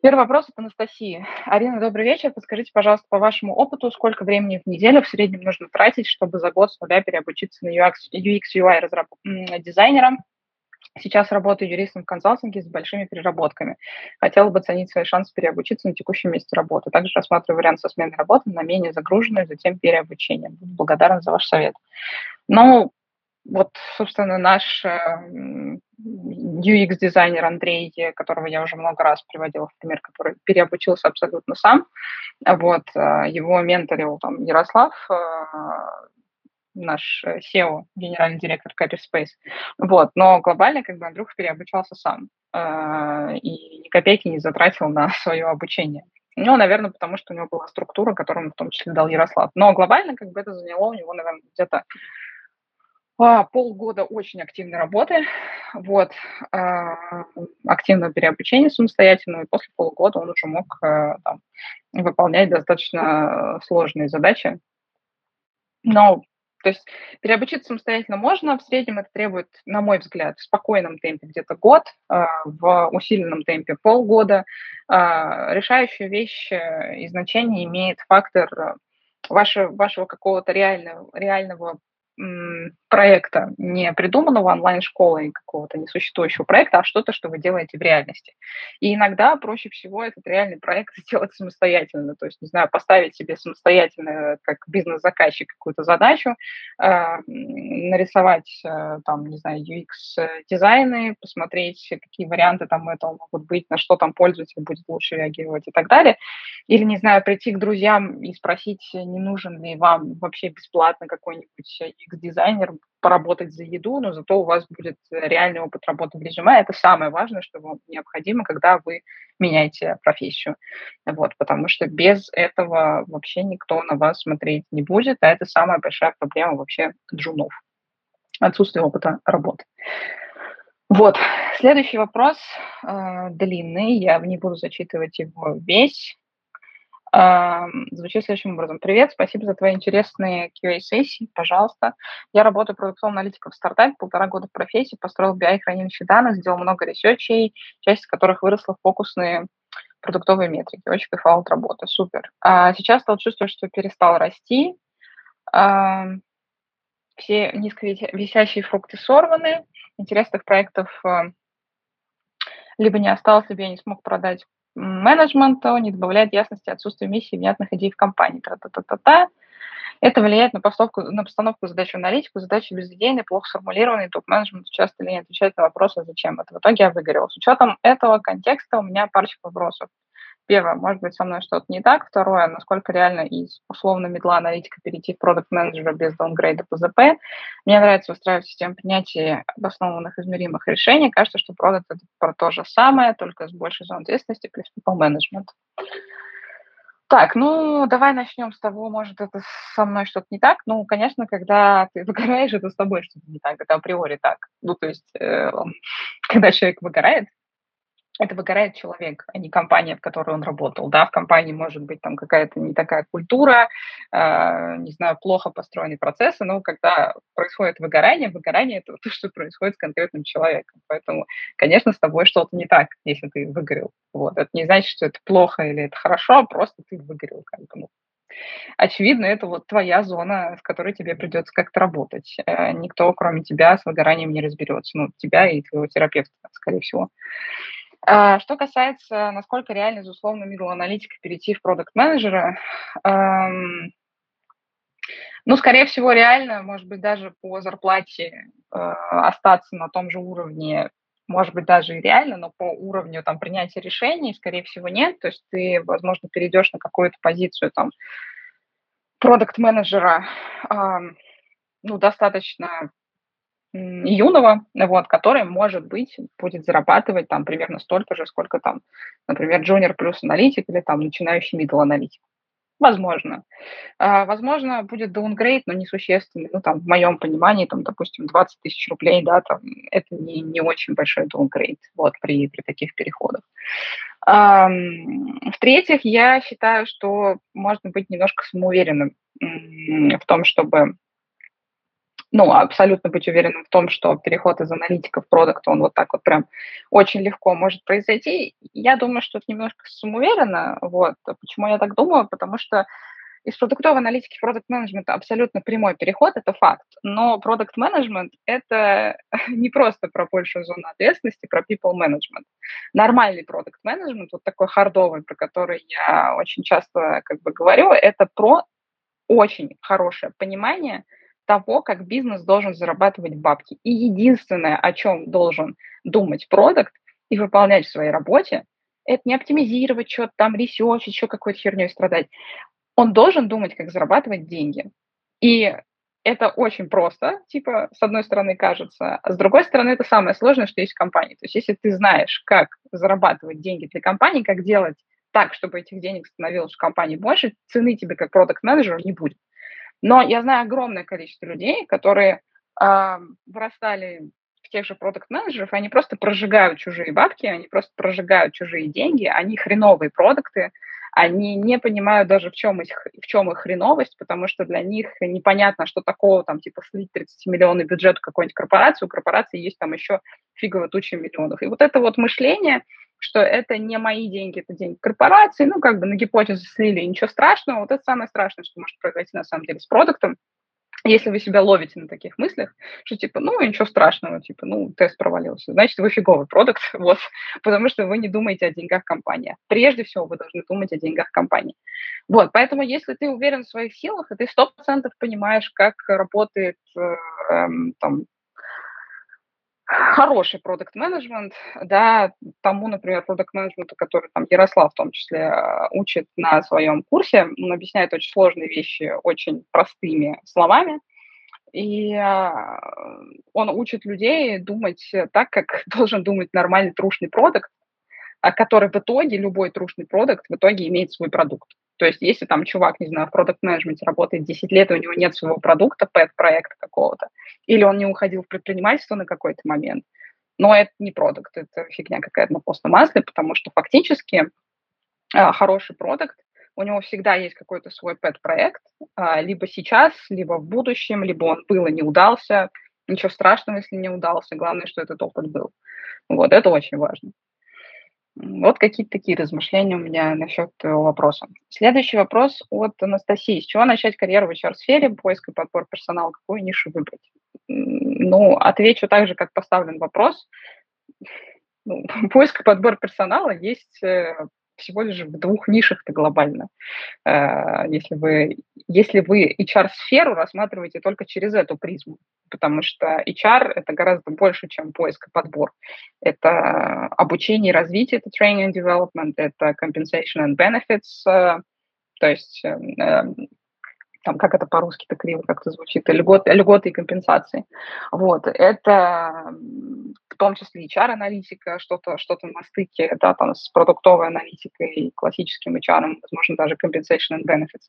Первый вопрос от Анастасии. Арина, добрый вечер. Подскажите, пожалуйста, по вашему опыту, сколько времени в неделю в среднем нужно тратить, чтобы за год с нуля переобучиться на UX, UX UI разраб... дизайнером? Сейчас работаю юристом в консалтинге с большими переработками. Хотела бы оценить свои шансы переобучиться на текущем месте работы. Также рассматриваю вариант со сменой работы на менее загруженную, затем переобучение. Буду благодарна за ваш совет. Ну, вот, собственно, наш UX-дизайнер Андрей, которого я уже много раз приводила в пример, который переобучился абсолютно сам. Вот, э, его менторил там Ярослав, э, наш SEO, генеральный директор Caperspace. Вот, но глобально как бы Андрюха переобучался сам э, и ни копейки не затратил на свое обучение. Ну, наверное, потому что у него была структура, которую он в том числе дал Ярослав. Но глобально как бы это заняло у него, наверное, где-то полгода очень активной работы, вот, а, активного переобучения самостоятельного, и после полугода он уже мог а, там, выполнять достаточно сложные задачи. Но, то есть переобучиться самостоятельно можно, в среднем это требует, на мой взгляд, в спокойном темпе где-то год, в усиленном темпе полгода. Решающую вещь э, и значение имеет фактор вашего, вашего какого-то реального, реального проекта, не придуманного онлайн-школой какого-то несуществующего проекта, а что-то, что вы делаете в реальности. И иногда проще всего этот реальный проект сделать самостоятельно, то есть, не знаю, поставить себе самостоятельно, как бизнес-заказчик, какую-то задачу, э, нарисовать, э, там, не знаю, UX-дизайны, посмотреть, какие варианты там этого могут быть, на что там пользователь будет лучше реагировать и так далее. Или, не знаю, прийти к друзьям и спросить, не нужен ли вам вообще бесплатно какой-нибудь UX-дизайнер, поработать за еду, но зато у вас будет реальный опыт работы в резюме. Это самое важное, что вам необходимо, когда вы меняете профессию. Вот, потому что без этого вообще никто на вас смотреть не будет, а это самая большая проблема вообще джунов. Отсутствие опыта работы. Вот, следующий вопрос э, длинный, я не буду зачитывать его весь. Звучит следующим образом. Привет, спасибо за твои интересные Q&A-сессии, пожалуйста. Я работаю продуктовым аналитиком в стартапе, полтора года в профессии, построил BI хранилище данных, сделал много ресерчей, часть из которых выросла в фокусные продуктовые метрики. Очень кайфовал от работы, супер. А сейчас стал чувствовать, что перестал расти, все низковисящие фрукты сорваны, интересных проектов э, либо не осталось, либо я не смог продать менеджмента, не добавляет ясности отсутствие миссии и внятных идей в компании. Та-та-та-та-та. Это влияет на постановку, на постановку задач в аналитику, задачи безидейные, плохо сформулированные, топ-менеджмент часто ли не отвечает на вопросы, зачем это. В итоге я выгорел. С учетом этого контекста у меня парочка вопросов. Первое, может быть, со мной что-то не так. Второе, насколько реально из условно медла аналитика перейти в продукт менеджера без даунгрейда по ЗП. Мне нравится выстраивать систему принятия обоснованных измеримых решений. Кажется, что продукт это про то же самое, только с большей зоной ответственности плюс people management. Так, ну, давай начнем с того, может, это со мной что-то не так. Ну, конечно, когда ты выгораешь, это с тобой что-то не так, это априори так. Ну, то есть, э, когда человек выгорает, это выгорает человек, а не компания, в которой он работал. Да, в компании может быть там какая-то не такая культура, э, не знаю, плохо построенные процессы, но когда происходит выгорание, выгорание – это то, что происходит с конкретным человеком. Поэтому, конечно, с тобой что-то не так, если ты выгорел. Вот. Это не значит, что это плохо или это хорошо, просто ты выгорел. Как. Ну, очевидно, это вот твоя зона, в которой тебе придется как-то работать. Э, никто, кроме тебя, с выгоранием не разберется. Ну, тебя и твоего терапевта, скорее всего. А, что касается, насколько реально из условно middle аналитика перейти в продукт менеджера ну, скорее всего, реально, может быть, даже по зарплате э, остаться на том же уровне, может быть, даже и реально, но по уровню там принятия решений, скорее всего, нет. То есть ты, возможно, перейдешь на какую-то позицию там продукт менеджера э, ну, достаточно юного, вот, который, может быть, будет зарабатывать там примерно столько же, сколько там, например, junior плюс аналитик или там начинающий middle аналитик. Возможно. А, возможно, будет downgrade, но несущественный. Ну, там, в моем понимании, там, допустим, 20 тысяч рублей, да, там, это не, не очень большой downgrade, вот, при, при таких переходах. А, в-третьих, я считаю, что можно быть немножко самоуверенным в том, чтобы ну, абсолютно быть уверенным в том, что переход из аналитика в продукт, он вот так вот прям очень легко может произойти. Я думаю, что это немножко самоуверенно. Вот. Почему я так думаю? Потому что из продуктовой аналитики в продукт менеджмент абсолютно прямой переход, это факт. Но продукт менеджмент это не просто про большую зону ответственности, про people management. Нормальный продукт менеджмент, вот такой хардовый, про который я очень часто как бы говорю, это про очень хорошее понимание – того, как бизнес должен зарабатывать бабки. И единственное, о чем должен думать продукт и выполнять в своей работе, это не оптимизировать что-то там, ресерчить, еще какой-то херней страдать. Он должен думать, как зарабатывать деньги. И это очень просто, типа, с одной стороны кажется, а с другой стороны это самое сложное, что есть в компании. То есть если ты знаешь, как зарабатывать деньги для компании, как делать так, чтобы этих денег становилось в компании больше, цены тебе как продукт-менеджеру не будет. Но я знаю огромное количество людей, которые э, вырастали в тех же продукт-менеджеров, они просто прожигают чужие бабки, они просто прожигают чужие деньги, они хреновые продукты, они не понимают даже, в чем, их, в чем их хреновость, потому что для них непонятно, что такого, там, типа, слить 30 миллионов бюджета какой-нибудь корпорации, у корпорации есть там еще фигово туча миллионов. И вот это вот мышление, что это не мои деньги, это деньги корпорации, ну, как бы на гипотезу слили, ничего страшного. Вот это самое страшное, что может произойти на самом деле с продуктом, если вы себя ловите на таких мыслях, что типа, ну, ничего страшного, типа, ну, тест провалился, значит, вы фиговый продукт, вот, потому что вы не думаете о деньгах компании. Прежде всего, вы должны думать о деньгах компании. Вот, поэтому, если ты уверен в своих силах, и ты сто процентов понимаешь, как работает э, э, там, хороший продукт менеджмент да, тому, например, продукт менеджменту который там Ярослав в том числе э, учит на своем курсе, он объясняет очень сложные вещи очень простыми словами, и э, он учит людей думать так, как должен думать нормальный трушный продукт, а который в итоге, любой трушный продукт в итоге имеет свой продукт. То есть если там чувак, не знаю, в продукт-менеджменте работает 10 лет, и у него нет своего продукта, пэт-проекта какого-то, или он не уходил в предпринимательство на какой-то момент, но это не продукт, это фигня какая-то на постном масле, потому что фактически а, хороший продукт, у него всегда есть какой-то свой пэт-проект, а, либо сейчас, либо в будущем, либо он был и не удался. Ничего страшного, если не удался. Главное, что этот опыт был. Вот, это очень важно. Вот какие-то такие размышления у меня насчет твоего вопроса. Следующий вопрос от Анастасии. С чего начать карьеру в HR-сфере, поиск и подбор персонала, какую нишу выбрать? Ну, отвечу так же, как поставлен вопрос. Ну, поиск и подбор персонала есть э, всего лишь в двух нишах-то глобально. Э, если вы, если вы HR-сферу рассматриваете только через эту призму, потому что HR – это гораздо больше, чем поиск и подбор. Это обучение и развитие, это training and development, это compensation and benefits, э, то есть э, там, как это по-русски-то криво как-то звучит, льготы, льготы и компенсации. Вот, это в том числе HR-аналитика, что-то что на стыке, да, там, с продуктовой аналитикой классическим HR, возможно, даже compensation and benefits.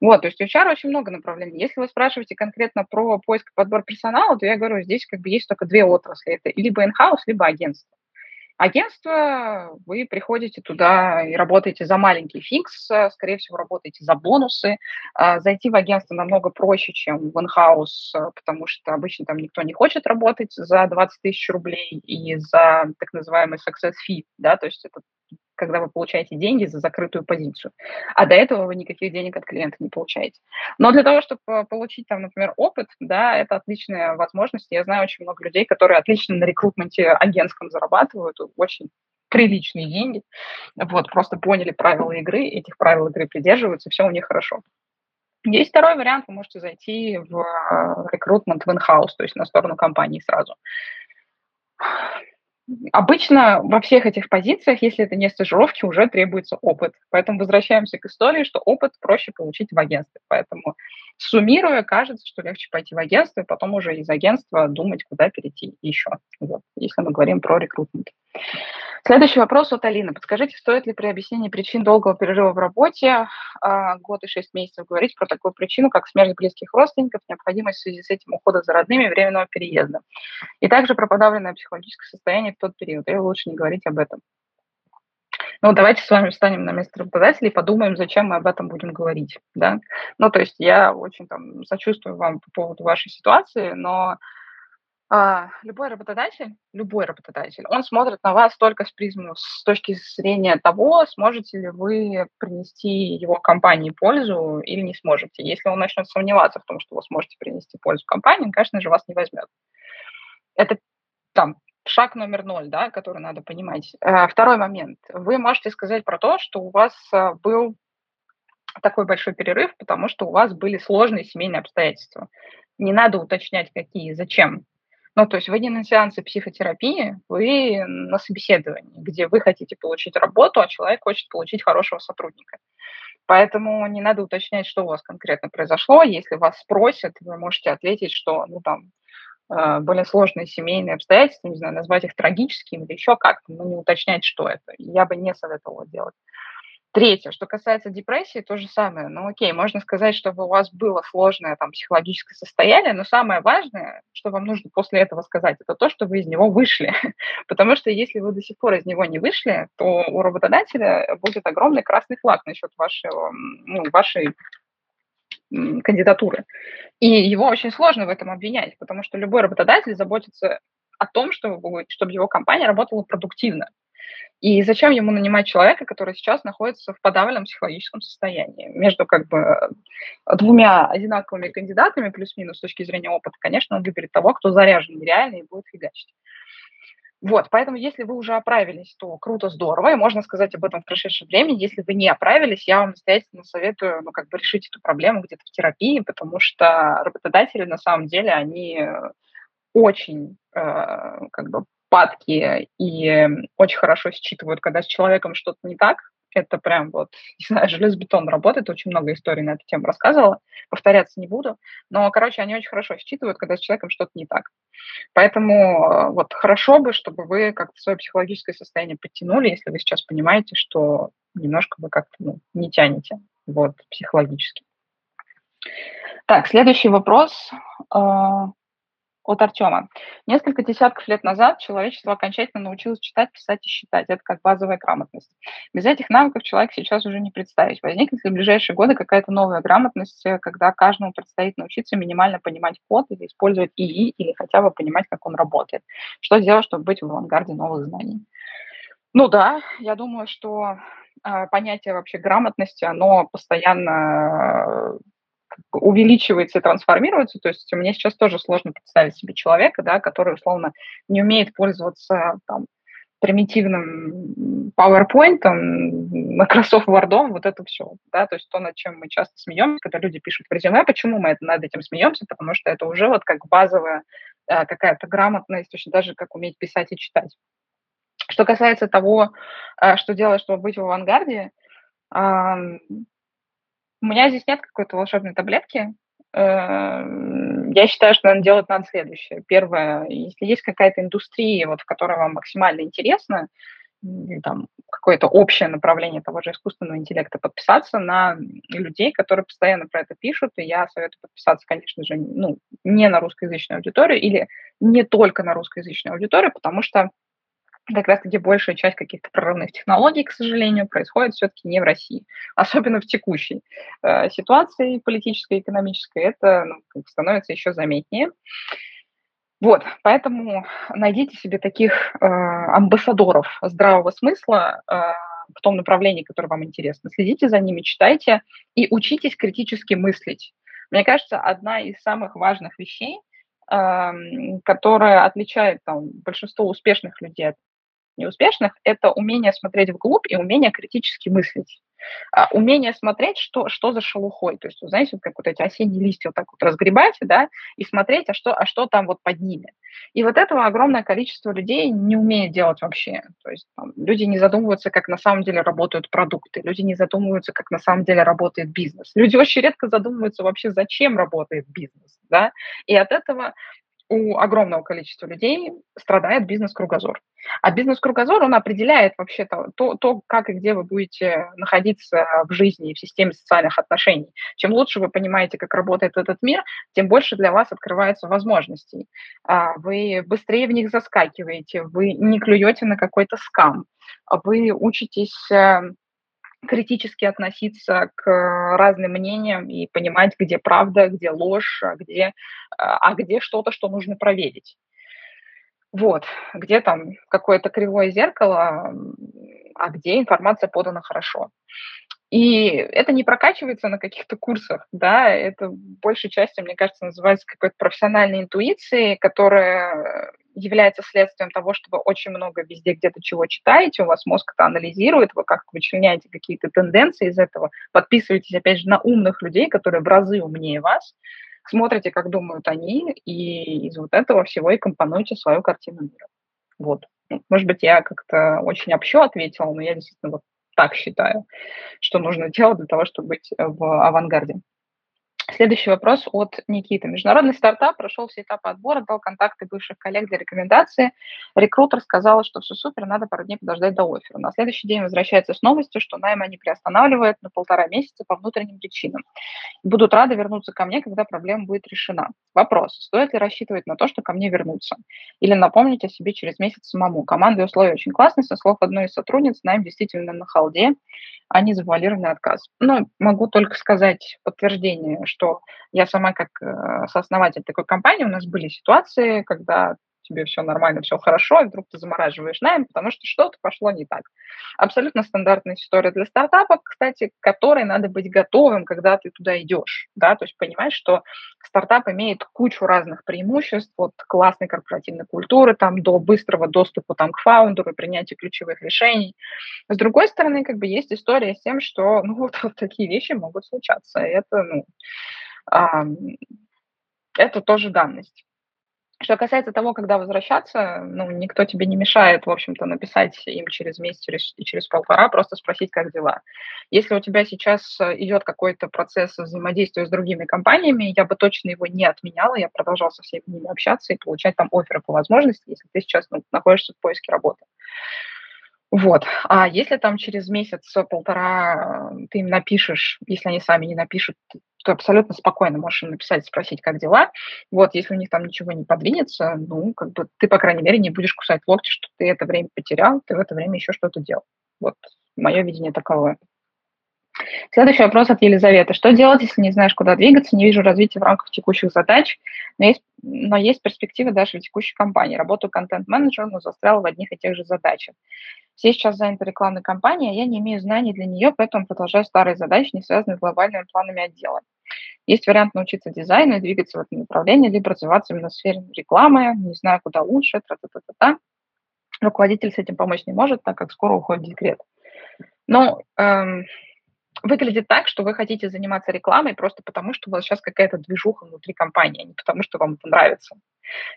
Вот, то есть у HR очень много направлений. Если вы спрашиваете конкретно про поиск и подбор персонала, то я говорю, здесь как бы есть только две отрасли. Это либо in-house, либо агентство. Агентство, вы приходите туда и работаете за маленький фикс, скорее всего, работаете за бонусы. А, зайти в агентство намного проще, чем в инхаус, потому что обычно там никто не хочет работать за 20 тысяч рублей и за так называемый success fee, да, то есть это когда вы получаете деньги за закрытую позицию. А до этого вы никаких денег от клиента не получаете. Но для того, чтобы получить там, например, опыт, да, это отличная возможность. Я знаю очень много людей, которые отлично на рекрутменте агентском зарабатывают, очень приличные деньги. Вот, просто поняли правила игры, этих правил игры придерживаются, все у них хорошо. Есть второй вариант, вы можете зайти в э, рекрутмент в in-house, то есть на сторону компании сразу. Обычно во всех этих позициях, если это не стажировки, уже требуется опыт. Поэтому возвращаемся к истории, что опыт проще получить в агентстве. Поэтому суммируя, кажется, что легче пойти в агентство, и потом уже из агентства думать, куда перейти еще, вот, если мы говорим про рекрутмент. Следующий вопрос от Алины. Подскажите, стоит ли при объяснении причин долгого перерыва в работе, а, год и шесть месяцев, говорить про такую причину, как смерть близких родственников, необходимость в связи с этим ухода за родными, временного переезда? И также про подавленное психологическое состояние в тот период. Или лучше не говорить об этом? Ну, давайте с вами встанем на место работодателя и подумаем, зачем мы об этом будем говорить, да. Ну, то есть я очень там сочувствую вам по поводу вашей ситуации, но а, любой работодатель, любой работодатель, он смотрит на вас только с призму, с точки зрения того, сможете ли вы принести его компании пользу или не сможете. Если он начнет сомневаться в том, что вы сможете принести пользу компании, он, конечно же, вас не возьмет. Это там шаг номер ноль, да, который надо понимать. А, второй момент. Вы можете сказать про то, что у вас а, был такой большой перерыв, потому что у вас были сложные семейные обстоятельства. Не надо уточнять, какие, зачем. Ну, то есть вы не на сеансе психотерапии, вы на собеседовании, где вы хотите получить работу, а человек хочет получить хорошего сотрудника. Поэтому не надо уточнять, что у вас конкретно произошло. Если вас спросят, вы можете ответить, что ну, там, э, были сложные семейные обстоятельства, не знаю, назвать их трагическими или еще как-то, но не уточнять, что это. Я бы не советовала делать. Третье, что касается депрессии, то же самое. Ну, окей, можно сказать, чтобы у вас было сложное там психологическое состояние, но самое важное, что вам нужно после этого сказать, это то, что вы из него вышли. Потому что если вы до сих пор из него не вышли, то у работодателя будет огромный красный флаг насчет вашего, ну, вашей кандидатуры. И его очень сложно в этом обвинять, потому что любой работодатель заботится о том, чтобы, чтобы его компания работала продуктивно. И зачем ему нанимать человека, который сейчас находится в подавленном психологическом состоянии? Между как бы э, двумя одинаковыми кандидатами, плюс-минус с точки зрения опыта, конечно, он выберет того, кто заряжен реально и будет фигачить. Вот, поэтому если вы уже оправились, то круто, здорово, и можно сказать об этом в прошедшем времени. Если вы не оправились, я вам настоятельно советую, ну, как бы решить эту проблему где-то в терапии, потому что работодатели, на самом деле, они очень э, как бы падки и очень хорошо считывают, когда с человеком что-то не так. Это прям вот, не знаю, железобетон работает, очень много историй на эту тему рассказывала, повторяться не буду. Но, короче, они очень хорошо считывают, когда с человеком что-то не так. Поэтому э, вот хорошо бы, чтобы вы как-то свое психологическое состояние подтянули, если вы сейчас понимаете, что немножко вы как-то ну, не тянете вот, психологически. Так, следующий вопрос. А, от Артема. Несколько десятков лет назад человечество окончательно научилось читать, писать и считать. Это как базовая грамотность. Без этих навыков человек сейчас уже не представить. Возникнет ли в ближайшие годы какая-то новая грамотность, э, когда каждому предстоит научиться минимально понимать код или использовать ИИ, или хотя бы понимать, как он работает? Что сделать, чтобы быть в авангарде новых знаний? Ну да, я думаю, что э, понятие вообще грамотности, оно постоянно увеличивается и трансформируется. То есть мне сейчас тоже сложно представить себе человека, да, который, условно, не умеет пользоваться там, примитивным PowerPoint, Microsoft Word, вот это все, да, то есть то, над чем мы часто смеемся, когда люди пишут в резюме, почему мы над этим смеемся, потому что это уже вот как базовая э, какая-то грамотность, точно даже как уметь писать и читать. Что касается того, э, что делать, чтобы быть в авангарде, у меня здесь нет какой-то волшебной таблетки. Эм, я считаю, что надо делать надо следующее. Первое, если есть какая-то индустрия, вот, в которой вам максимально интересно, там, какое-то общее направление того же искусственного интеллекта, подписаться на людей, которые постоянно про это пишут, и я советую подписаться, конечно же, ну, не на русскоязычную аудиторию или не только на русскоязычную аудиторию, потому что как раз-таки большая часть каких-то прорывных технологий, к сожалению, происходит все-таки не в России. Особенно в текущей э, ситуации политической, экономической, это ну, становится еще заметнее. Вот, поэтому найдите себе таких э, амбассадоров здравого смысла э, в том направлении, которое вам интересно. Следите за ними, читайте и учитесь критически мыслить. Мне кажется, одна из самых важных вещей, э, которая отличает там, большинство успешных людей от неуспешных, это умение смотреть вглубь и умение критически мыслить а, умение смотреть, что, что за шелухой. То есть, знаете, вот как вот эти осенние листья вот так вот разгребать, да, и смотреть, а что, а что там вот под ними. И вот этого огромное количество людей не умеет делать вообще. То есть там, люди не задумываются, как на самом деле работают продукты, люди не задумываются, как на самом деле работает бизнес. Люди очень редко задумываются вообще, зачем работает бизнес, да, и от этого у огромного количества людей страдает бизнес-кругозор. А бизнес-кругозор, он определяет вообще то, как и где вы будете находиться в жизни и в системе социальных отношений. Чем лучше вы понимаете, как работает этот мир, тем больше для вас открывается возможностей. А, вы быстрее в них заскакиваете, вы не клюете на какой-то скам, вы учитесь э, критически относиться к разным мнениям и понимать, где правда, где ложь, а где, а где что-то, что нужно проверить. Вот, где там какое-то кривое зеркало, а где информация подана хорошо. И это не прокачивается на каких-то курсах, да, это большей частью, мне кажется, называется какой-то профессиональной интуицией, которая является следствием того, что вы очень много везде где-то чего читаете, у вас мозг это анализирует, вы как-то вычленяете какие-то тенденции из этого, подписываетесь, опять же, на умных людей, которые в разы умнее вас, смотрите, как думают они, и из вот этого всего и компонуете свою картину мира. Вот. Ну, может быть, я как-то очень общо ответила, но я действительно вот так считаю, что нужно делать для того, чтобы быть в авангарде. Следующий вопрос от Никиты. Международный стартап прошел все этапы отбора, дал контакты бывших коллег для рекомендации. Рекрутер сказал, что все супер, надо пару дней подождать до оффера. На следующий день возвращается с новостью, что найм они приостанавливают на полтора месяца по внутренним причинам. Будут рады вернуться ко мне, когда проблема будет решена. Вопрос. Стоит ли рассчитывать на то, что ко мне вернутся? Или напомнить о себе через месяц самому? Команда и условия очень классные. Со слов одной из сотрудниц, найм действительно на халде, а не завуалированный отказ. Ну, могу только сказать подтверждение, что я сама как э, сооснователь такой компании, у нас были ситуации, когда тебе все нормально, все хорошо, и вдруг ты замораживаешь найм, потому что что-то пошло не так. Абсолютно стандартная история для стартапа, кстати, к которой надо быть готовым, когда ты туда идешь, да, то есть понимать, что стартап имеет кучу разных преимуществ, от классной корпоративной культуры, там, до быстрого доступа там, к фаундеру и принятия ключевых решений. С другой стороны, как бы есть история с тем, что, ну, вот, вот такие вещи могут случаться, и это, ну, это тоже данность. Что касается того, когда возвращаться, ну, никто тебе не мешает, в общем-то, написать им через месяц через, через полтора, просто спросить, как дела. Если у тебя сейчас э, идет какой-то процесс взаимодействия с другими компаниями, я бы точно его не отменяла, я продолжала со всеми ними общаться и получать там оферы по возможности, если ты сейчас ну, находишься в поиске работы. Вот. А если там через месяц-полтора э, ты им напишешь, если они сами не напишут, ты абсолютно спокойно можешь им написать, спросить, как дела. Вот, если у них там ничего не подвинется, ну, как бы ты, по крайней мере, не будешь кусать локти, что ты это время потерял, ты в это время еще что-то делал. Вот мое видение таковое. Следующий вопрос от Елизаветы. Что делать, если не знаешь, куда двигаться, не вижу развития в рамках текущих задач, но есть, но есть перспективы даже в текущей компании. Работаю контент-менеджером, но застрял в одних и тех же задачах. Все сейчас заняты рекламной кампанией, а я не имею знаний для нее, поэтому продолжаю старые задачи, не связанные с глобальными планами отдела. Есть вариант научиться дизайну и двигаться в этом направлении, либо развиваться именно в сфере рекламы, не знаю, куда лучше, тра-та-та-та-та. Руководитель с этим помочь не может, так как скоро уходит декрет. Но эм, выглядит так, что вы хотите заниматься рекламой просто потому, что у вас сейчас какая-то движуха внутри компании, а не потому, что вам это нравится.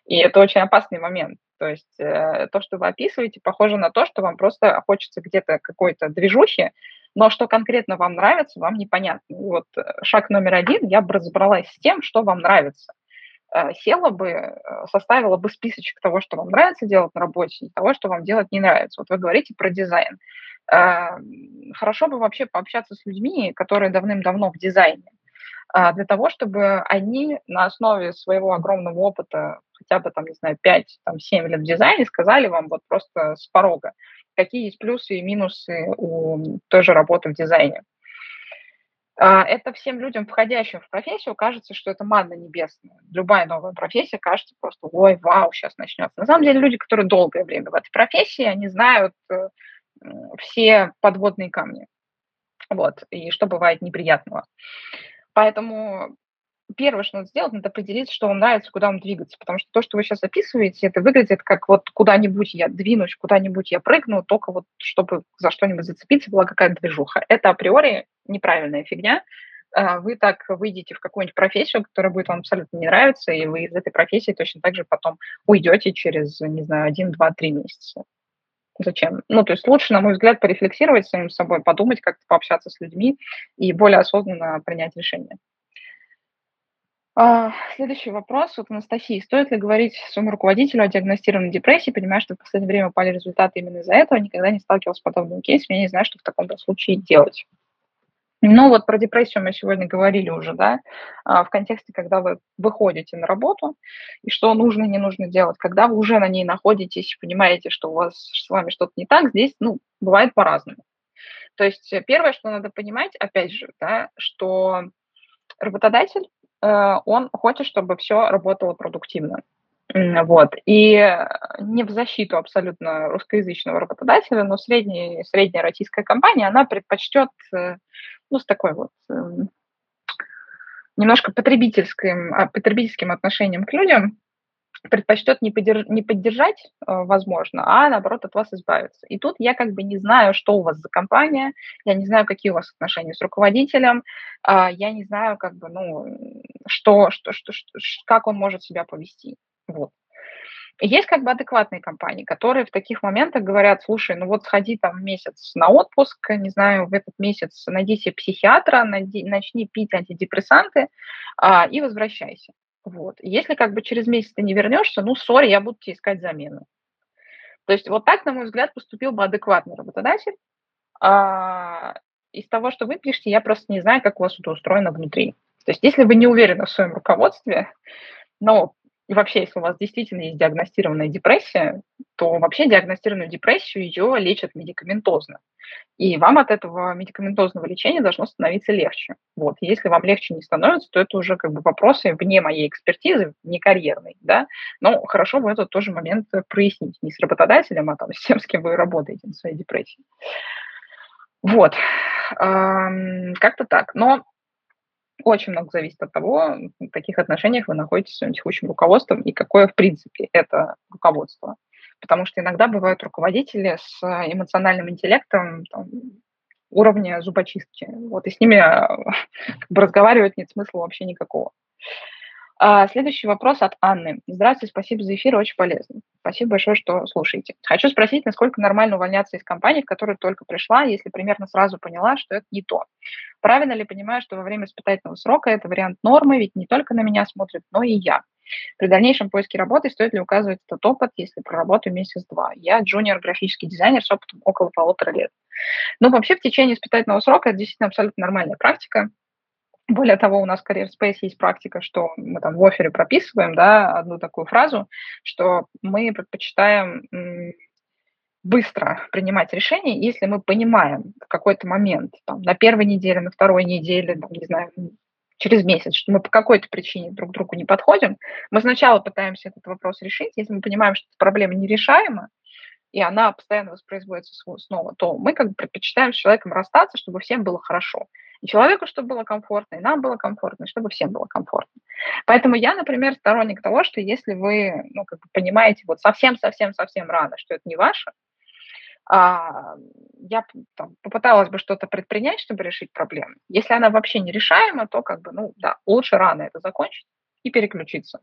И это очень опасный момент. То есть э, то, что вы описываете, похоже на то, что вам просто хочется где-то какой-то движухи, но что конкретно вам нравится, вам непонятно. Вот э, шаг номер один, я бы разобралась с тем, что вам нравится. Э, села бы, э, составила бы списочек того, что вам нравится делать на работе, и того, что вам делать не нравится. Вот вы говорите про дизайн. Хорошо бы вообще пообщаться с людьми, которые давным-давно в дизайне. а, для того, чтобы они на основе своего огромного опыта, хотя бы там, не знаю, 5-7 лет в дизайне, сказали вам вот просто с порога, какие есть плюсы и минусы у той же работы в дизайне. А, это всем людям, входящим в профессию, кажется, что это манна небесная. Любая новая профессия кажется просто, ой, вау, сейчас начнется. На самом деле люди, которые долгое время в этой профессии, они знают э, все подводные камни. Вот, и что бывает неприятного. Поэтому первое, что надо сделать, надо определиться, что вам нравится, куда вам двигаться. Потому что то, что вы сейчас описываете, это выглядит как вот куда-нибудь я двинусь, куда-нибудь я прыгну, только вот чтобы за что-нибудь зацепиться, была какая-то движуха. Это априори неправильная фигня. А, вы так выйдете в какую-нибудь профессию, которая будет вам абсолютно не нравиться, и вы из этой профессии точно так же потом уйдете через, не знаю, один, два, три месяца. Зачем? Ну, то есть лучше, на мой взгляд, порефлексировать самим собой, подумать, как-то пообщаться с людьми и более осознанно принять решение. А, следующий вопрос от Анастасии. Стоит ли говорить своему руководителю о диагностированной депрессии, понимая, что в последнее время упали результаты именно из-за этого, никогда не сталкивался с подобным кейсом, я не знаю, что в таком случае делать. Ну вот про депрессию мы сегодня говорили уже, да, а, в контексте, когда вы выходите на работу, и что нужно и не нужно делать. Когда вы уже на ней находитесь, понимаете, что у вас с вами что-то не так, здесь, ну, бывает по-разному. То есть первое, что надо понимать, опять же, да, что работодатель Э, он хочет, чтобы все работало продуктивно. Вот. И не в защиту абсолютно русскоязычного работодателя, но средняя, средняя российская компания, она предпочтет, э, ну, с такой вот эм, немножко потребительским, а, потребительским отношением к людям, предпочтет не, подерж... не поддержать, э, возможно, а наоборот от вас избавиться. И тут я как бы не знаю, что у вас за компания, я не знаю, какие у вас отношения с руководителем, а, я не знаю, как бы, ну, что, что, что, что как он может себя повести. Вот. Есть как бы адекватные компании, которые в таких моментах говорят, слушай, ну вот сходи там месяц на отпуск, не знаю, в этот месяц найди себе психиатра, найди, начни пить антидепрессанты а, и возвращайся. Вот. Если как бы через месяц ты не вернешься, ну, сори, я буду тебе искать замену. То есть вот так, на мой взгляд, поступил бы адекватный работодатель. А, из того, что вы пишете, я просто не знаю, как у вас это устроено внутри. То есть если вы не уверены в своем руководстве, но и вообще, если у вас действительно есть диагностированная депрессия, то вообще диагностированную депрессию ее лечат медикаментозно. И вам от этого медикаментозного лечения должно становиться легче. Вот. Если вам легче не становится, то это уже как бы вопросы вне моей экспертизы, не карьерной. Да? Но хорошо бы этот тоже момент прояснить. Не с работодателем, а там, с тем, с кем вы работаете на своей депрессии. Вот. Как-то так. Но очень много зависит от того, в каких отношениях вы находитесь с своим текущим руководством и какое, в принципе, это руководство. Потому что иногда бывают руководители с эмоциональным интеллектом там, уровня зубочистки. Вот, и с ними как бы, разговаривать нет смысла вообще никакого. А, следующий вопрос от Анны. Здравствуйте, спасибо за эфир, очень полезно. Спасибо большое, что слушаете. Хочу спросить, насколько нормально увольняться из компании, в которую только пришла, если примерно сразу поняла, что это не то. Правильно ли понимаю, что во время испытательного срока это вариант нормы, ведь не только на меня смотрят, но и я. При дальнейшем поиске работы стоит ли указывать этот опыт, если проработаю месяц-два? Я джуниор графический дизайнер с опытом около полутора лет. Ну, вообще, в течение испытательного срока это действительно абсолютно нормальная практика. Более того, у нас в Career Space есть практика, что мы там в офере прописываем, да, одну такую фразу, что мы предпочитаем быстро принимать решения, если мы понимаем в какой-то момент, там, на первой неделе, на второй неделе, там, не знаю, через месяц, что мы по какой-то причине друг другу не подходим, мы сначала пытаемся этот вопрос решить. Если мы понимаем, что эта проблема нерешаема, и она постоянно воспроизводится снова, то мы как бы предпочитаем с человеком расстаться, чтобы всем было хорошо. И человеку, чтобы было комфортно, и нам было комфортно, и чтобы всем было комфортно. Поэтому я, например, сторонник того, что если вы ну, как бы понимаете вот совсем-совсем-совсем рано, что это не ваше, а, я там, попыталась бы что-то предпринять, чтобы решить проблему. Если она вообще нерешаема, то как бы, ну да, лучше рано это закончить и переключиться.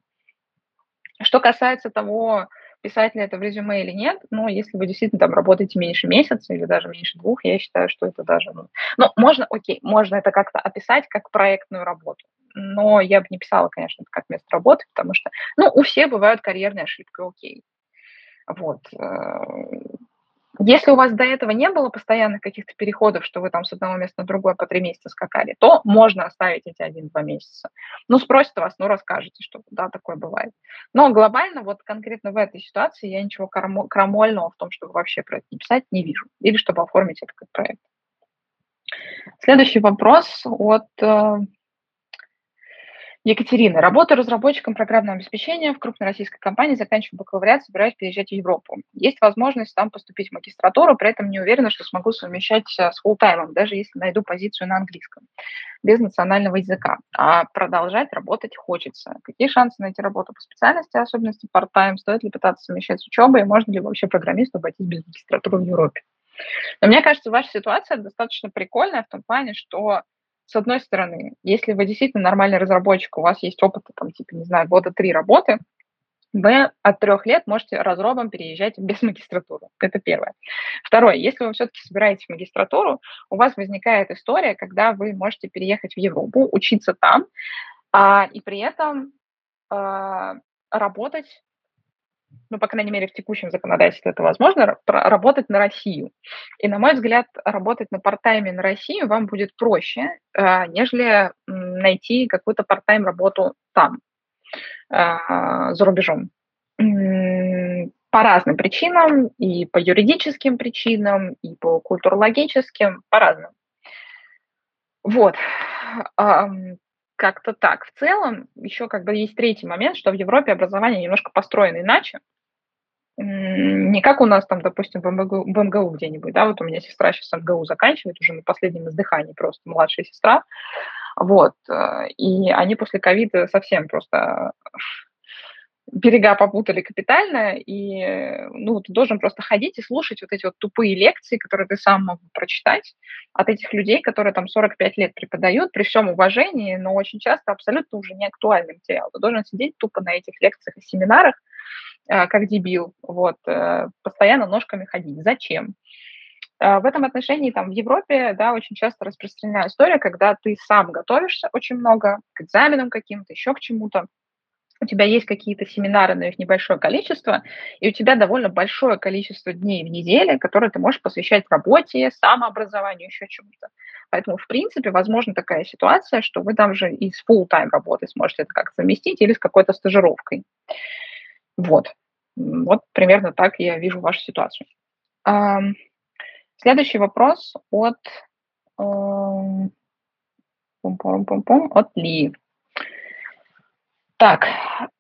Что касается того, писать ли это в резюме или нет, но если вы действительно там работаете меньше месяца или даже меньше двух, я считаю, что это даже, ну, ну можно, окей, можно это как-то описать как проектную работу, но я бы не писала, конечно, это как место работы, потому что, ну, у всех бывают карьерные ошибки, окей. Вот. Если у вас до этого не было постоянных каких-то переходов, что вы там с одного места на другое по три месяца скакали, то можно оставить эти один-два месяца. Ну, спросят вас, ну, расскажете, что да, такое бывает. Но глобально, вот конкретно в этой ситуации я ничего крамольного в том, чтобы вообще про это не писать, не вижу. Или чтобы оформить это как проект. Следующий вопрос от э, Екатерина. Работаю разработчиком программного обеспечения в крупной российской компании, заканчиваю бакалавриат, собираюсь переезжать в Европу. Есть возможность там поступить в магистратуру, при этом не уверена, что смогу совмещать э, с фултаймом, даже если найду позицию на английском, без национального языка. А продолжать работать хочется. Какие шансы найти работу по специальности, особенности part-time? Стоит ли пытаться совмещать с учебой? Можно ли вообще программисту обойтись без магистратуры в Европе? Но мне кажется, ваша ситуация достаточно прикольная в том плане, что с одной стороны, если вы действительно нормальный разработчик, у вас есть опыт, там, типа, не знаю, года три работы, вы от трех лет можете разробом переезжать без магистратуры. Это первое. Второе, если вы все-таки собираетесь в магистратуру, у вас возникает история, когда вы можете переехать в Европу, учиться там, а, и при этом а, работать ну, по крайней мере, в текущем законодательстве это возможно, работать на Россию. И, на мой взгляд, работать на парт-тайме на Россию вам будет проще, э, нежели найти какую-то парт-тайм работу там, э, за рубежом. По разным причинам, и по юридическим причинам, и по культурологическим, по-разному. Вот как-то так. В целом, еще как бы есть третий момент, что в Европе образование немножко построено иначе. Не как у нас там, допустим, в МГУ, где-нибудь, да, вот у меня сестра сейчас МГУ заканчивает уже на последнем издыхании, просто младшая сестра, вот, э, и они после ковида совсем просто берега попутали капитально, и ну, ты должен просто ходить и слушать вот эти вот тупые лекции, которые ты сам мог прочитать от этих людей, которые там 45 лет преподают, при всем уважении, но очень часто абсолютно уже не актуальный материал. Ты должен сидеть тупо на этих лекциях и семинарах, э, как дебил, вот, э, постоянно ножками ходить. Зачем? Э, в этом отношении там в Европе, да, очень часто распространена история, когда ты сам готовишься очень много к экзаменам каким-то, еще к чему-то, у тебя есть какие-то семинары, но их небольшое количество, и у тебя довольно большое количество дней в неделе, которые ты можешь посвящать работе, самообразованию, еще чему-то. Поэтому, в принципе, возможна такая ситуация, что вы там же и с full-time работой сможете это как-то заместить или с какой-то стажировкой. Вот. Вот примерно так я вижу вашу ситуацию. Следующий вопрос от, от Ли. Так,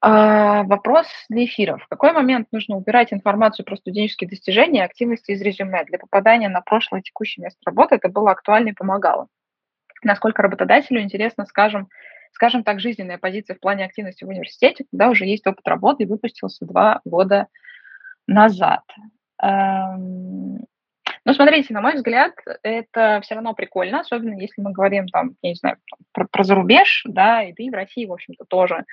а, вопрос для эфира. В какой момент нужно убирать информацию про студенческие достижения и активности из резюме? Для попадания на прошлое и текущее место работы это было актуально и помогало. Насколько работодателю интересно, скажем, скажем так, жизненная позиция в плане активности в университете, когда уже есть опыт работы и выпустился два года назад. Эм, но смотрите, на мой взгляд, это все равно прикольно, особенно если мы говорим там, я не знаю, про, про зарубеж, да, и ты в России, в общем-то, тоже.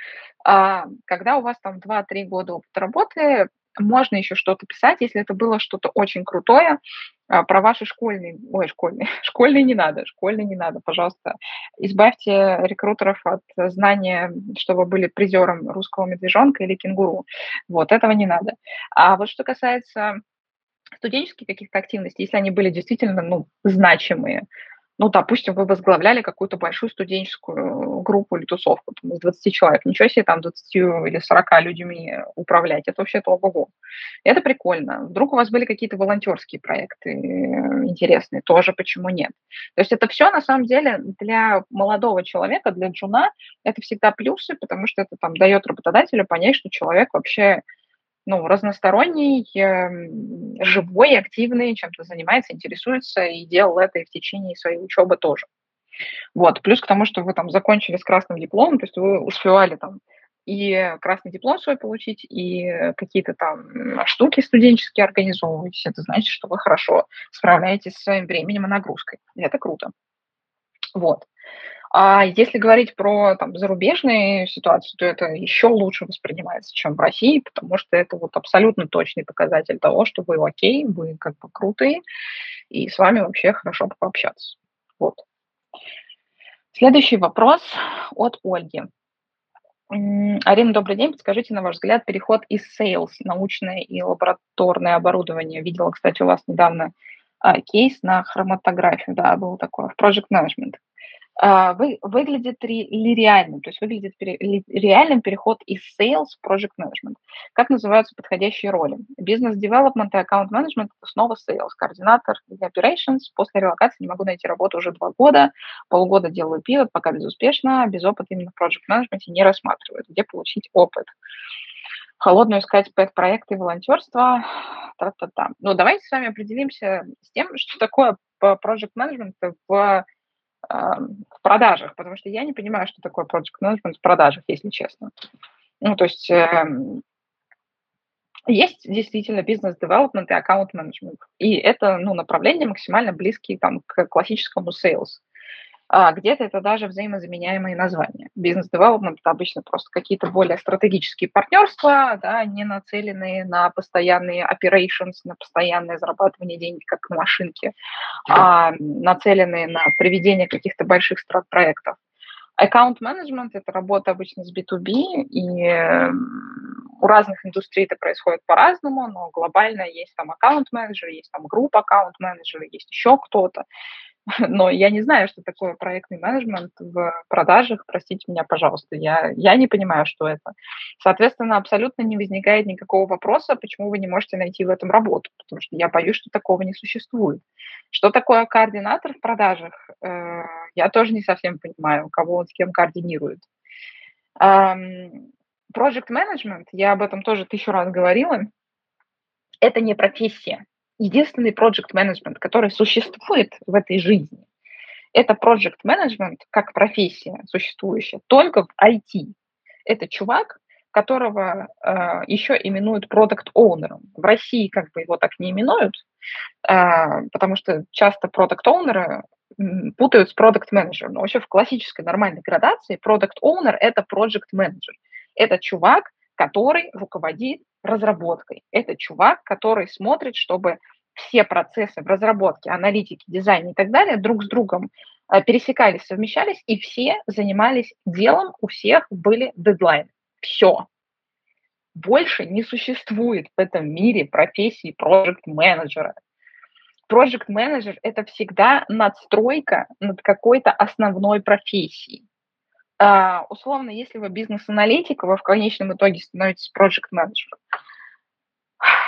А, когда у вас там 2-3 года опыта работы, можно еще что-то писать, если это было что-то очень крутое, а, про ваши школьные, ой, школьные, школьные не надо, школьные не надо, пожалуйста. Избавьте рекрутеров от знания, что вы были призером русского медвежонка или кенгуру. Вот, этого не надо. А вот что касается студенческих каких-то активностей, если они были действительно ну, значимые, ну, допустим, вы возглавляли какую-то большую студенческую группу или тусовку там, из 20 человек. Ничего себе там 20 или 40 людьми управлять. Это вообще то ого Это прикольно. Вдруг у вас были какие-то волонтерские проекты э, интересные, тоже почему нет. То есть это все на самом деле для молодого человека, для джуна, это всегда плюсы, потому что это там дает работодателю понять, что человек вообще ну, разносторонний, эм, живой, активный, чем-то занимается, интересуется и делал это и в течение своей учебы тоже. Вот. Плюс к тому, что вы там закончили с красным дипломом, то есть вы успевали там и красный диплом свой получить, и какие-то там штуки студенческие организовываете. Это значит, что вы хорошо справляетесь с своим временем и нагрузкой. И это круто. Вот. А если говорить про там, зарубежные ситуации, то это еще лучше воспринимается, чем в России, потому что это вот абсолютно точный показатель того, что вы окей, вы как бы крутые, и с вами вообще хорошо пообщаться. Вот. Следующий вопрос от Ольги. Арина, добрый день. Подскажите, на ваш взгляд, переход из sales, научное и лабораторное оборудование. Видела, кстати, у вас недавно а, кейс на хроматографию, да, был такой, в Project Management. А, вы, выглядит ли реальным, то есть выглядит пере, ли, реальным переход из sales в project management. Как называются подходящие роли? Business development и это снова sales, координатор и operations. После релокации не могу найти работу уже два года, полгода делаю пивот, пока безуспешно, без опыта именно в project management не рассматривают, где получить опыт. Холодную искать пэт-проекты волонтерство. Та-та-та. Ну, давайте с вами определимся с тем, что такое project management в в продажах, потому что я не понимаю, что такое project management в продажах, если честно. Ну, то есть э, есть действительно бизнес-девелопмент и аккаунт-менеджмент, и это ну, направление максимально близкие там, к классическому sales а где-то это даже взаимозаменяемые названия. Бизнес-девелопмент – это обычно просто какие-то более стратегические партнерства, да, не нацеленные на постоянные operations, на постоянное зарабатывание денег, как на машинке, а нацеленные на проведение каких-то больших проектов. Аккаунт менеджмент это работа обычно с B2B, и у разных индустрий это происходит по-разному, но глобально есть там аккаунт менеджер, есть там группа аккаунт менеджера, есть еще кто-то. но я не знаю, что такое проектный менеджмент в продажах, простите меня, пожалуйста, я, я не понимаю, что это. Соответственно, абсолютно не возникает никакого вопроса, почему вы не можете найти в этом работу, потому что я боюсь, что такого не существует. Что такое координатор в продажах, э, я тоже не совсем понимаю, кого он с кем координирует. Project management, я об этом тоже тысячу раз говорила, это не профессия единственный project management, который существует в этой жизни, это project management как профессия существующая только в IT. Это чувак, которого э, еще именуют product owner. В России как бы его так не именуют, э, потому что часто product owner путают с product manager. Но вообще в классической нормальной градации product owner – это project manager. Это чувак, который руководит разработкой. Это чувак, который смотрит, чтобы все процессы в разработке, аналитике, дизайне и так далее друг с другом э, пересекались, совмещались, и все занимались делом, у всех были дедлайны. Все. Больше не существует в этом мире профессии проект-менеджера. Проект-менеджер – это всегда надстройка над какой-то основной профессией. Uh, условно, если вы бизнес-аналитик, вы в конечном итоге становитесь проект-менеджером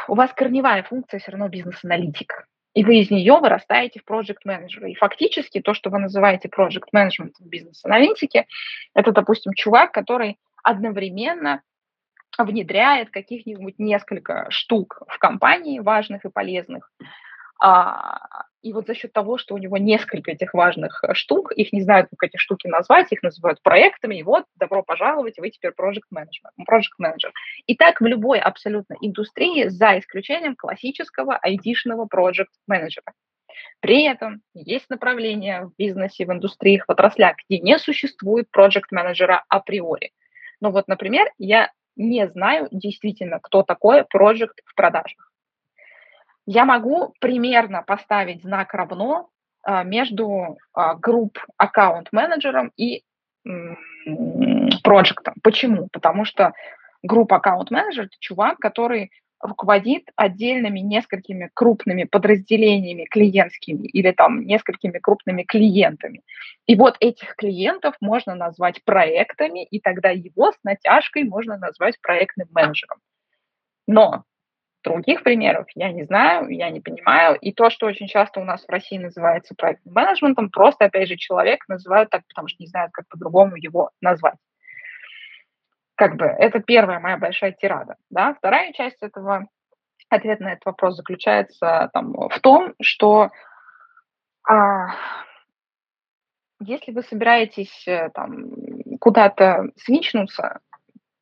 у вас корневая функция все равно бизнес-аналитик. И вы из нее вырастаете в проект менеджера. И фактически то, что вы называете проект менеджмент в бизнес-аналитике, это, допустим, чувак, который одновременно внедряет каких-нибудь несколько штук в компании важных и полезных, а, и вот за счет того, что у него несколько этих важных э, штук, их не знают, как эти штуки назвать, их называют проектами, и вот, добро пожаловать, вы теперь project manager. Project manager. И так в любой абсолютно индустрии, за исключением классического айтишного project менеджера. При этом есть направления в бизнесе, в индустриях, в отраслях, где не существует project менеджера априори. Ну вот, например, я не знаю действительно, кто такой project в продажах я могу примерно поставить знак равно а, между а, групп аккаунт-менеджером и проектом. Почему? Потому что группа аккаунт-менеджер – это чувак, который руководит отдельными несколькими крупными подразделениями клиентскими или там несколькими крупными клиентами. И вот этих клиентов можно назвать проектами, и тогда его с натяжкой можно назвать проектным менеджером. Но Других примеров я не знаю, я не понимаю. И то, что очень часто у нас в России называется проектным менеджментом, просто, опять же, человек называют так, потому что не знают, как по-другому его назвать. Как бы это первая моя большая тирада. Да? Вторая часть этого ответа на этот вопрос заключается там, в том, что а, если вы собираетесь э, там, куда-то свичнуться,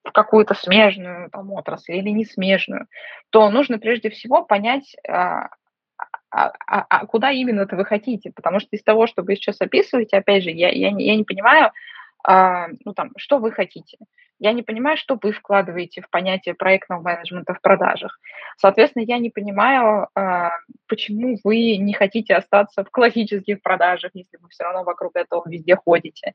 в какую-то смежную там, отрасль или не смежную, то нужно прежде всего понять, а, а, а, а куда именно это вы хотите. Потому что из того, что вы сейчас описываете, опять же, я, я, не, я не понимаю, а, ну там, что вы хотите. Я не понимаю, что вы вкладываете в понятие проектного менеджмента в продажах. Соответственно, я не понимаю, а, почему вы не хотите остаться в классических продажах, если вы все равно вокруг этого везде ходите.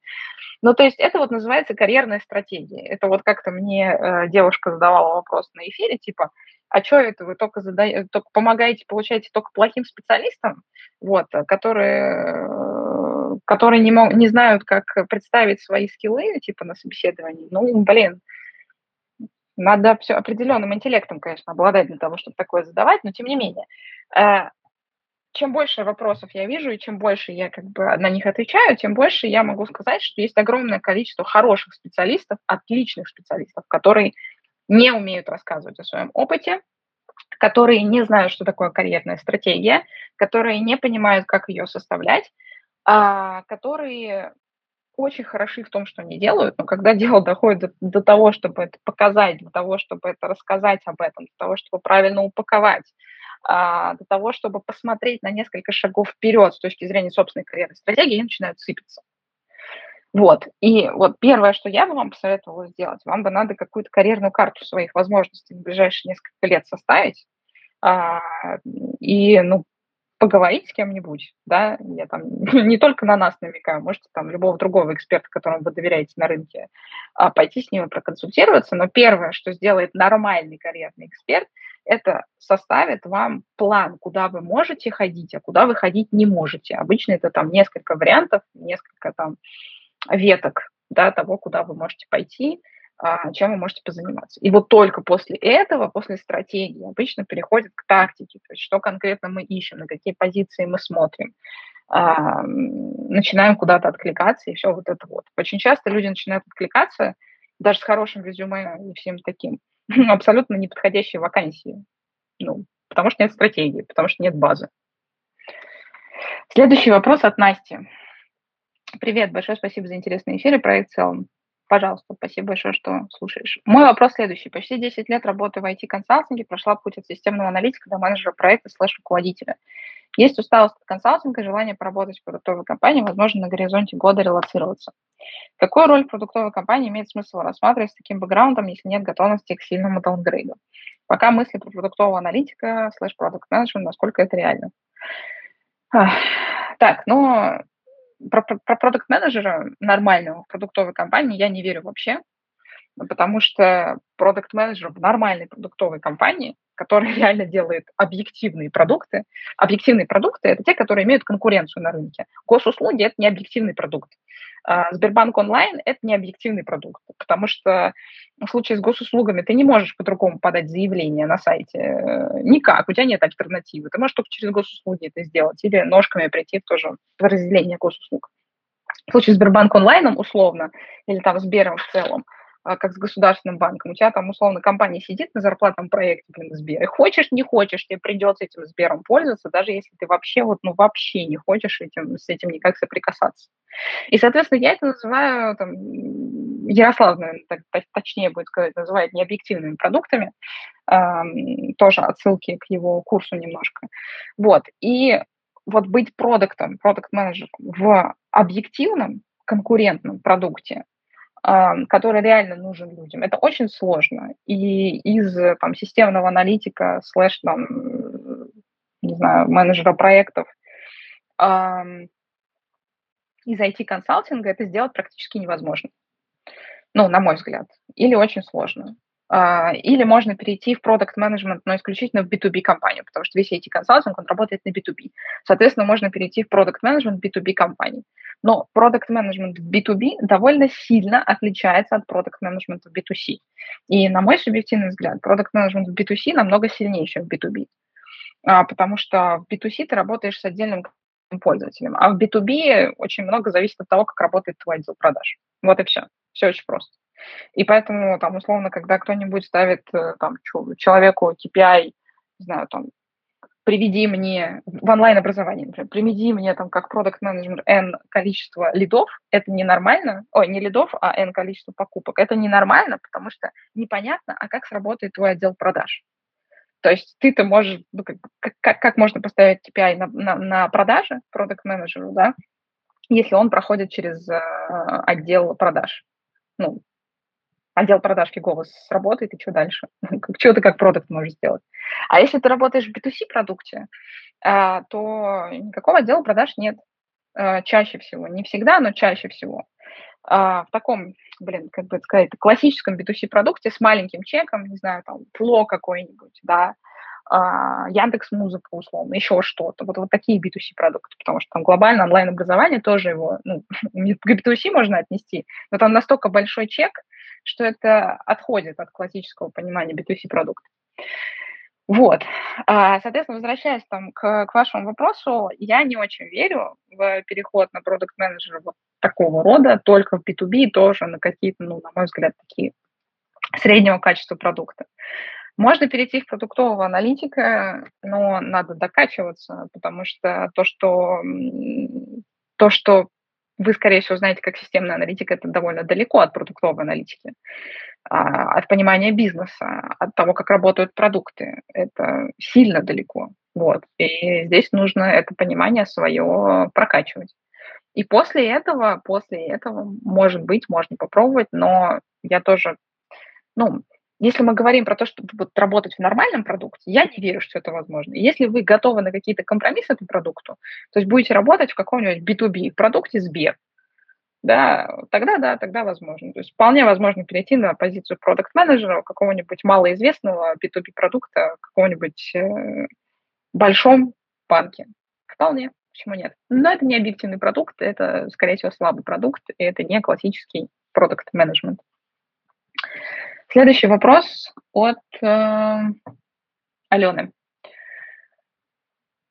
Ну, то есть это вот называется карьерная стратегия. Это вот как-то мне э, девушка задавала вопрос на эфире, типа, а что это вы только, задаете, только помогаете, получаете только плохим специалистам, вот, которые которые не, мог, не знают, как представить свои скиллы, типа, на собеседовании, ну, блин, надо все определенным интеллектом, конечно, обладать для того, чтобы такое задавать, но тем не менее. Э, чем больше вопросов я вижу, и чем больше я как бы на них отвечаю, тем больше я могу сказать, что есть огромное количество хороших специалистов, отличных специалистов, которые не умеют рассказывать о своем опыте, которые не знают, что такое карьерная стратегия, которые не понимают, как ее составлять, а, которые очень хороши в том, что они делают, но когда дело доходит до, до того, чтобы это показать, для того, чтобы это рассказать об этом, для того, чтобы правильно упаковать, а, для того, чтобы посмотреть на несколько шагов вперед с точки зрения собственной карьерной стратегии, они начинают сыпаться. Вот. И вот первое, что я бы вам посоветовала сделать, вам бы надо какую-то карьерную карту своих возможностей в ближайшие несколько лет составить, а, и, ну, поговорить с кем-нибудь, да, я там не только на нас намекаю, можете там любого другого эксперта, которому вы доверяете на рынке, а, пойти с ним проконсультироваться, но первое, что сделает нормальный карьерный эксперт, это составит вам план, куда вы можете ходить, а куда вы ходить не можете. Обычно это там несколько вариантов, несколько там веток, да, того, куда вы можете пойти, чем вы можете позаниматься. И вот только после этого, после стратегии, обычно переходит к тактике, то есть что конкретно мы ищем, на какие позиции мы смотрим, а, начинаем куда-то откликаться и все вот это вот. Очень часто люди начинают откликаться, даже с хорошим резюме и всем таким, абсолютно неподходящие вакансии. Ну, потому что нет стратегии, потому что нет базы. Следующий вопрос от Насти. Привет, большое спасибо за интересный эфир и проект в целом. Пожалуйста, спасибо большое, что слушаешь. Мой вопрос следующий. Почти 10 лет работы в IT-консалтинге, прошла путь от системного аналитика до менеджера проекта слэш-руководителя. Есть усталость от консалтинга, желание поработать в продуктовой компании, возможно, на горизонте года релацироваться. Какую роль продуктовой компании имеет смысл рассматривать с таким бэкграундом, если нет готовности к сильному даунгрейду? Пока мысли про продуктового аналитика, слэш-продукт менеджмент, насколько это реально. Так, ну, про, про продукт-менеджера нормального в продуктовой компании я не верю вообще, потому что продукт-менеджер в нормальной продуктовой компании, которая реально делает объективные продукты, объективные продукты – это те, которые имеют конкуренцию на рынке. Госуслуги – это не объективный продукт. А, Сбербанк онлайн – это не объективный продукт, потому что в случае с госуслугами ты не можешь по-другому подать заявление на сайте. Никак, у тебя нет альтернативы. Ты можешь только через госуслуги это сделать или ножками прийти в тоже разделение госуслуг. В случае с Сбербанк онлайном условно, или там Сбером в целом, как с государственным банком. У тебя там, условно, компания сидит на зарплатном проекте, блин, Сбер. И хочешь, не хочешь, тебе придется этим Сбером пользоваться, даже если ты вообще, вот, ну, вообще не хочешь этим, с этим никак соприкасаться. И, соответственно, я это называю, там, Ярослав, наверное, так, точнее будет сказать, называет необъективными продуктами, эм, тоже отсылки к его курсу немножко. Вот, и вот быть продуктом, продукт-менеджером в объективном конкурентном продукте, который реально нужен людям. Это очень сложно. И из там, системного аналитика, слэш, там, не знаю, менеджера проектов, из IT-консалтинга это сделать практически невозможно. Ну, на мой взгляд. Или очень сложно. А, или можно перейти в продукт менеджмент но исключительно в B2B компанию, потому что весь эти консалтинг, он работает на B2B. Соответственно, можно перейти в продукт менеджмент B2B компании. Но продукт менеджмент в B2B довольно сильно отличается от продукт менеджмента в B2C. И, на мой субъективный взгляд, продукт менеджмент в B2C намного сильнее, чем в B2B. А, потому что в B2C ты работаешь с отдельным пользователем, а в B2B очень много зависит от того, как работает твой отдел продаж. Вот и все. Все очень просто. И поэтому, там, условно, когда кто-нибудь ставит э, там, человеку KPI, не знаю, там, приведи мне в онлайн-образовании, например, приведи мне там как продукт менеджер N количество лидов, это ненормально, ой, не лидов, а N количество покупок, это ненормально, потому что непонятно, а как сработает твой отдел продаж. То есть ты-то можешь, ну, как, как, как можно поставить KPI на, на, на продаже продукт менеджеру да, если он проходит через э, отдел продаж. Ну, отдел продаж фигово сработает, и что дальше? что ты как продукт можешь сделать? А если ты работаешь в B2C продукте, э, то никакого отдела продаж нет. Э, чаще всего. Не всегда, но чаще всего. А, в таком, блин, как бы сказать, классическом B2C продукте с маленьким чеком, не знаю, там, Фло какой-нибудь, да, Яндекс Музыка, условно, еще что-то. Вот, вот такие B2C продукты, потому что там глобально онлайн-образование тоже его, ну, к B2C можно отнести, но там настолько большой чек, что это отходит от классического понимания B2C продукта. Вот. А, соответственно, возвращаясь там к, к вашему вопросу, я не очень верю в переход на продукт менеджера вот такого рода, только в B2B тоже на какие-то, ну, на мой взгляд, такие среднего качества продукты. Можно перейти в продуктового аналитика, но надо докачиваться, потому что то, что, то, что вы, скорее всего, знаете как системный аналитик, это довольно далеко от продуктовой аналитики, а, от понимания бизнеса, от того, как работают продукты. Это сильно далеко. Вот. И здесь нужно это понимание свое прокачивать. И после этого, после этого, может быть, можно попробовать, но я тоже, ну, если мы говорим про то, чтобы вот работать в нормальном продукте, я не верю, что это возможно. Если вы готовы на какие-то компромиссы по продукту, то есть будете работать в каком-нибудь B2B продукте Сбер, да, тогда да, тогда возможно. То есть вполне возможно перейти на позицию продукт менеджера какого-нибудь малоизвестного B2B продукта, какого-нибудь э, большом банке. Вполне, почему нет? Но это не объективный продукт, это, скорее всего, слабый продукт, и это не классический продукт менеджмент. Следующий вопрос от э, Алены.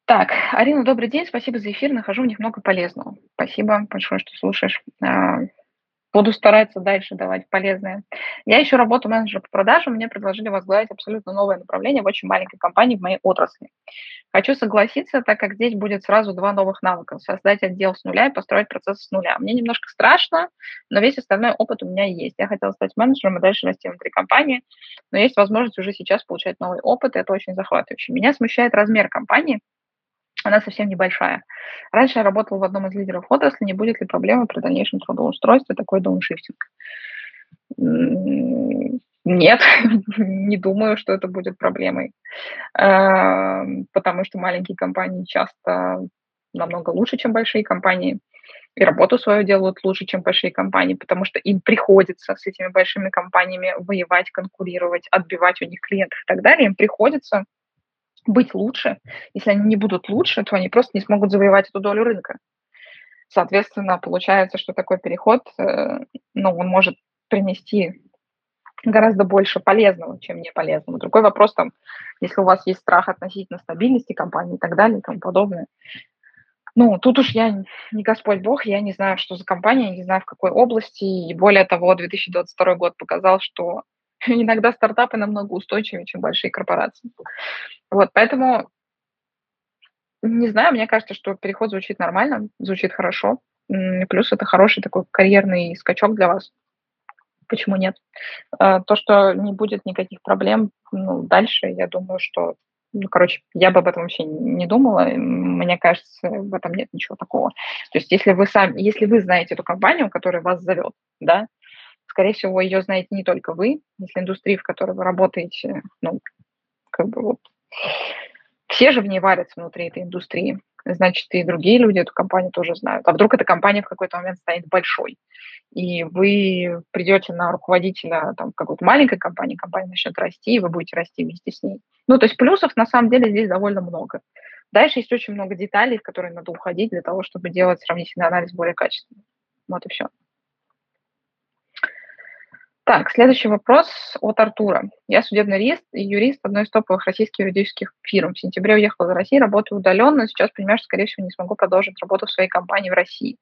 Так, Арина, добрый день, спасибо за эфир, нахожу в них много полезного. Спасибо большое, что слушаешь. Буду стараться дальше давать полезное. Я еще работаю менеджером по продажам. Мне предложили возглавить абсолютно новое направление в очень маленькой компании в моей отрасли. Хочу согласиться, так как здесь будет сразу два новых навыка. Создать отдел с нуля и построить процесс с нуля. Мне немножко страшно, но весь остальной опыт у меня есть. Я хотела стать менеджером и дальше расти внутри компании, но есть возможность уже сейчас получать новый опыт, и это очень захватывающе. Меня смущает размер компании, она совсем небольшая. Раньше я работала в одном из лидеров отрасли, не будет ли проблемы при дальнейшем трудоустройстве такой дауншифтинг? Нет, не думаю, что это будет проблемой, эм, потому что маленькие компании часто намного лучше, чем большие компании, и работу свою делают лучше, чем большие компании, потому что им приходится с этими большими компаниями воевать, конкурировать, отбивать у них клиентов и так далее. Им приходится быть лучше. Если они не будут лучше, то они просто не смогут завоевать эту долю рынка. Соответственно, получается, что такой переход, э, ну, он может принести гораздо больше полезного, чем не полезного. Другой вопрос, там, если у вас есть страх относительно стабильности компании и так далее и тому подобное. Ну, тут уж я не Господь Бог, я не знаю, что за компания, не знаю, в какой области. И более того, 2022 год показал, что иногда стартапы намного устойчивее, чем большие корпорации. Вот, поэтому, не знаю, мне кажется, что переход звучит нормально, звучит хорошо. Плюс это хороший такой карьерный скачок для вас. Почему нет? А, то, что не будет никаких проблем ну, дальше, я думаю, что ну, короче, я бы об этом вообще не думала. Мне кажется, в этом нет ничего такого. То есть, если вы сами, если вы знаете эту компанию, которая вас зовет, да, скорее всего, ее знаете не только вы, если индустрия, в которой вы работаете, ну, как бы вот, все же в ней варятся внутри этой индустрии. Значит, и другие люди эту компанию тоже знают. А вдруг эта компания в какой-то момент станет большой, и вы придете на руководителя там, какой-то маленькой компании, компания начнет расти, и вы будете расти вместе с ней. Ну, то есть плюсов на самом деле здесь довольно много. Дальше есть очень много деталей, в которые надо уходить для того, чтобы делать сравнительный анализ более качественный. Вот и все. Так, следующий вопрос от Артура. Я судебный юрист, юрист одной из топовых российских юридических фирм. В сентябре уехал из России, работаю удаленно. Сейчас понимаю, что, скорее всего, не смогу продолжить работу в своей компании в России.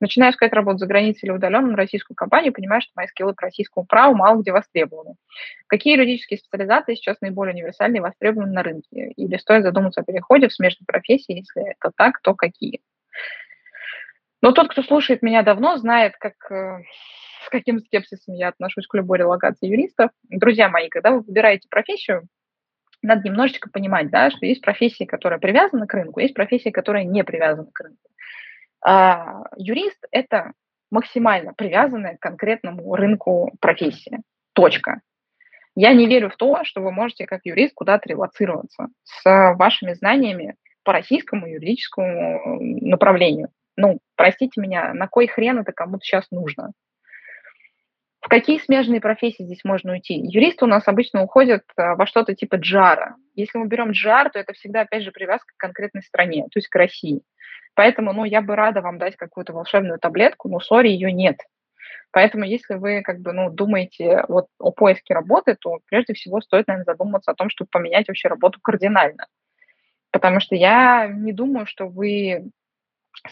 Начинаю искать работу за границей или удаленно на российскую компанию, понимаю, что мои скиллы по российскому праву мало где востребованы. Какие юридические специализации сейчас наиболее универсальные и востребованы на рынке? Или стоит задуматься о переходе в смежную профессии? Если это так, то какие? Но тот, кто слушает меня давно, знает, как э, каким скепсисом я отношусь к любой релокации юристов. Друзья мои, когда вы выбираете профессию, надо немножечко понимать, да, что есть профессии, которые привязаны к рынку, есть профессии, которые не привязаны к рынку. А, юрист – это максимально привязанная к конкретному рынку профессии. Точка. Я не верю в то, что вы можете как юрист куда-то релацироваться с вашими знаниями по российскому юридическому направлению. Ну, простите меня, на кой хрен это кому-то сейчас нужно? В какие смежные профессии здесь можно уйти? Юристы у нас обычно уходят а, во что-то типа джара. Если мы берем джар, то это всегда, опять же, привязка к конкретной стране, то есть к России. Поэтому, ну, я бы рада вам дать какую-то волшебную таблетку, но, сори, ее нет. Поэтому, если вы, как бы, ну, думаете вот о поиске работы, то прежде всего стоит, наверное, задуматься о том, чтобы поменять вообще работу кардинально. Потому что я не думаю, что вы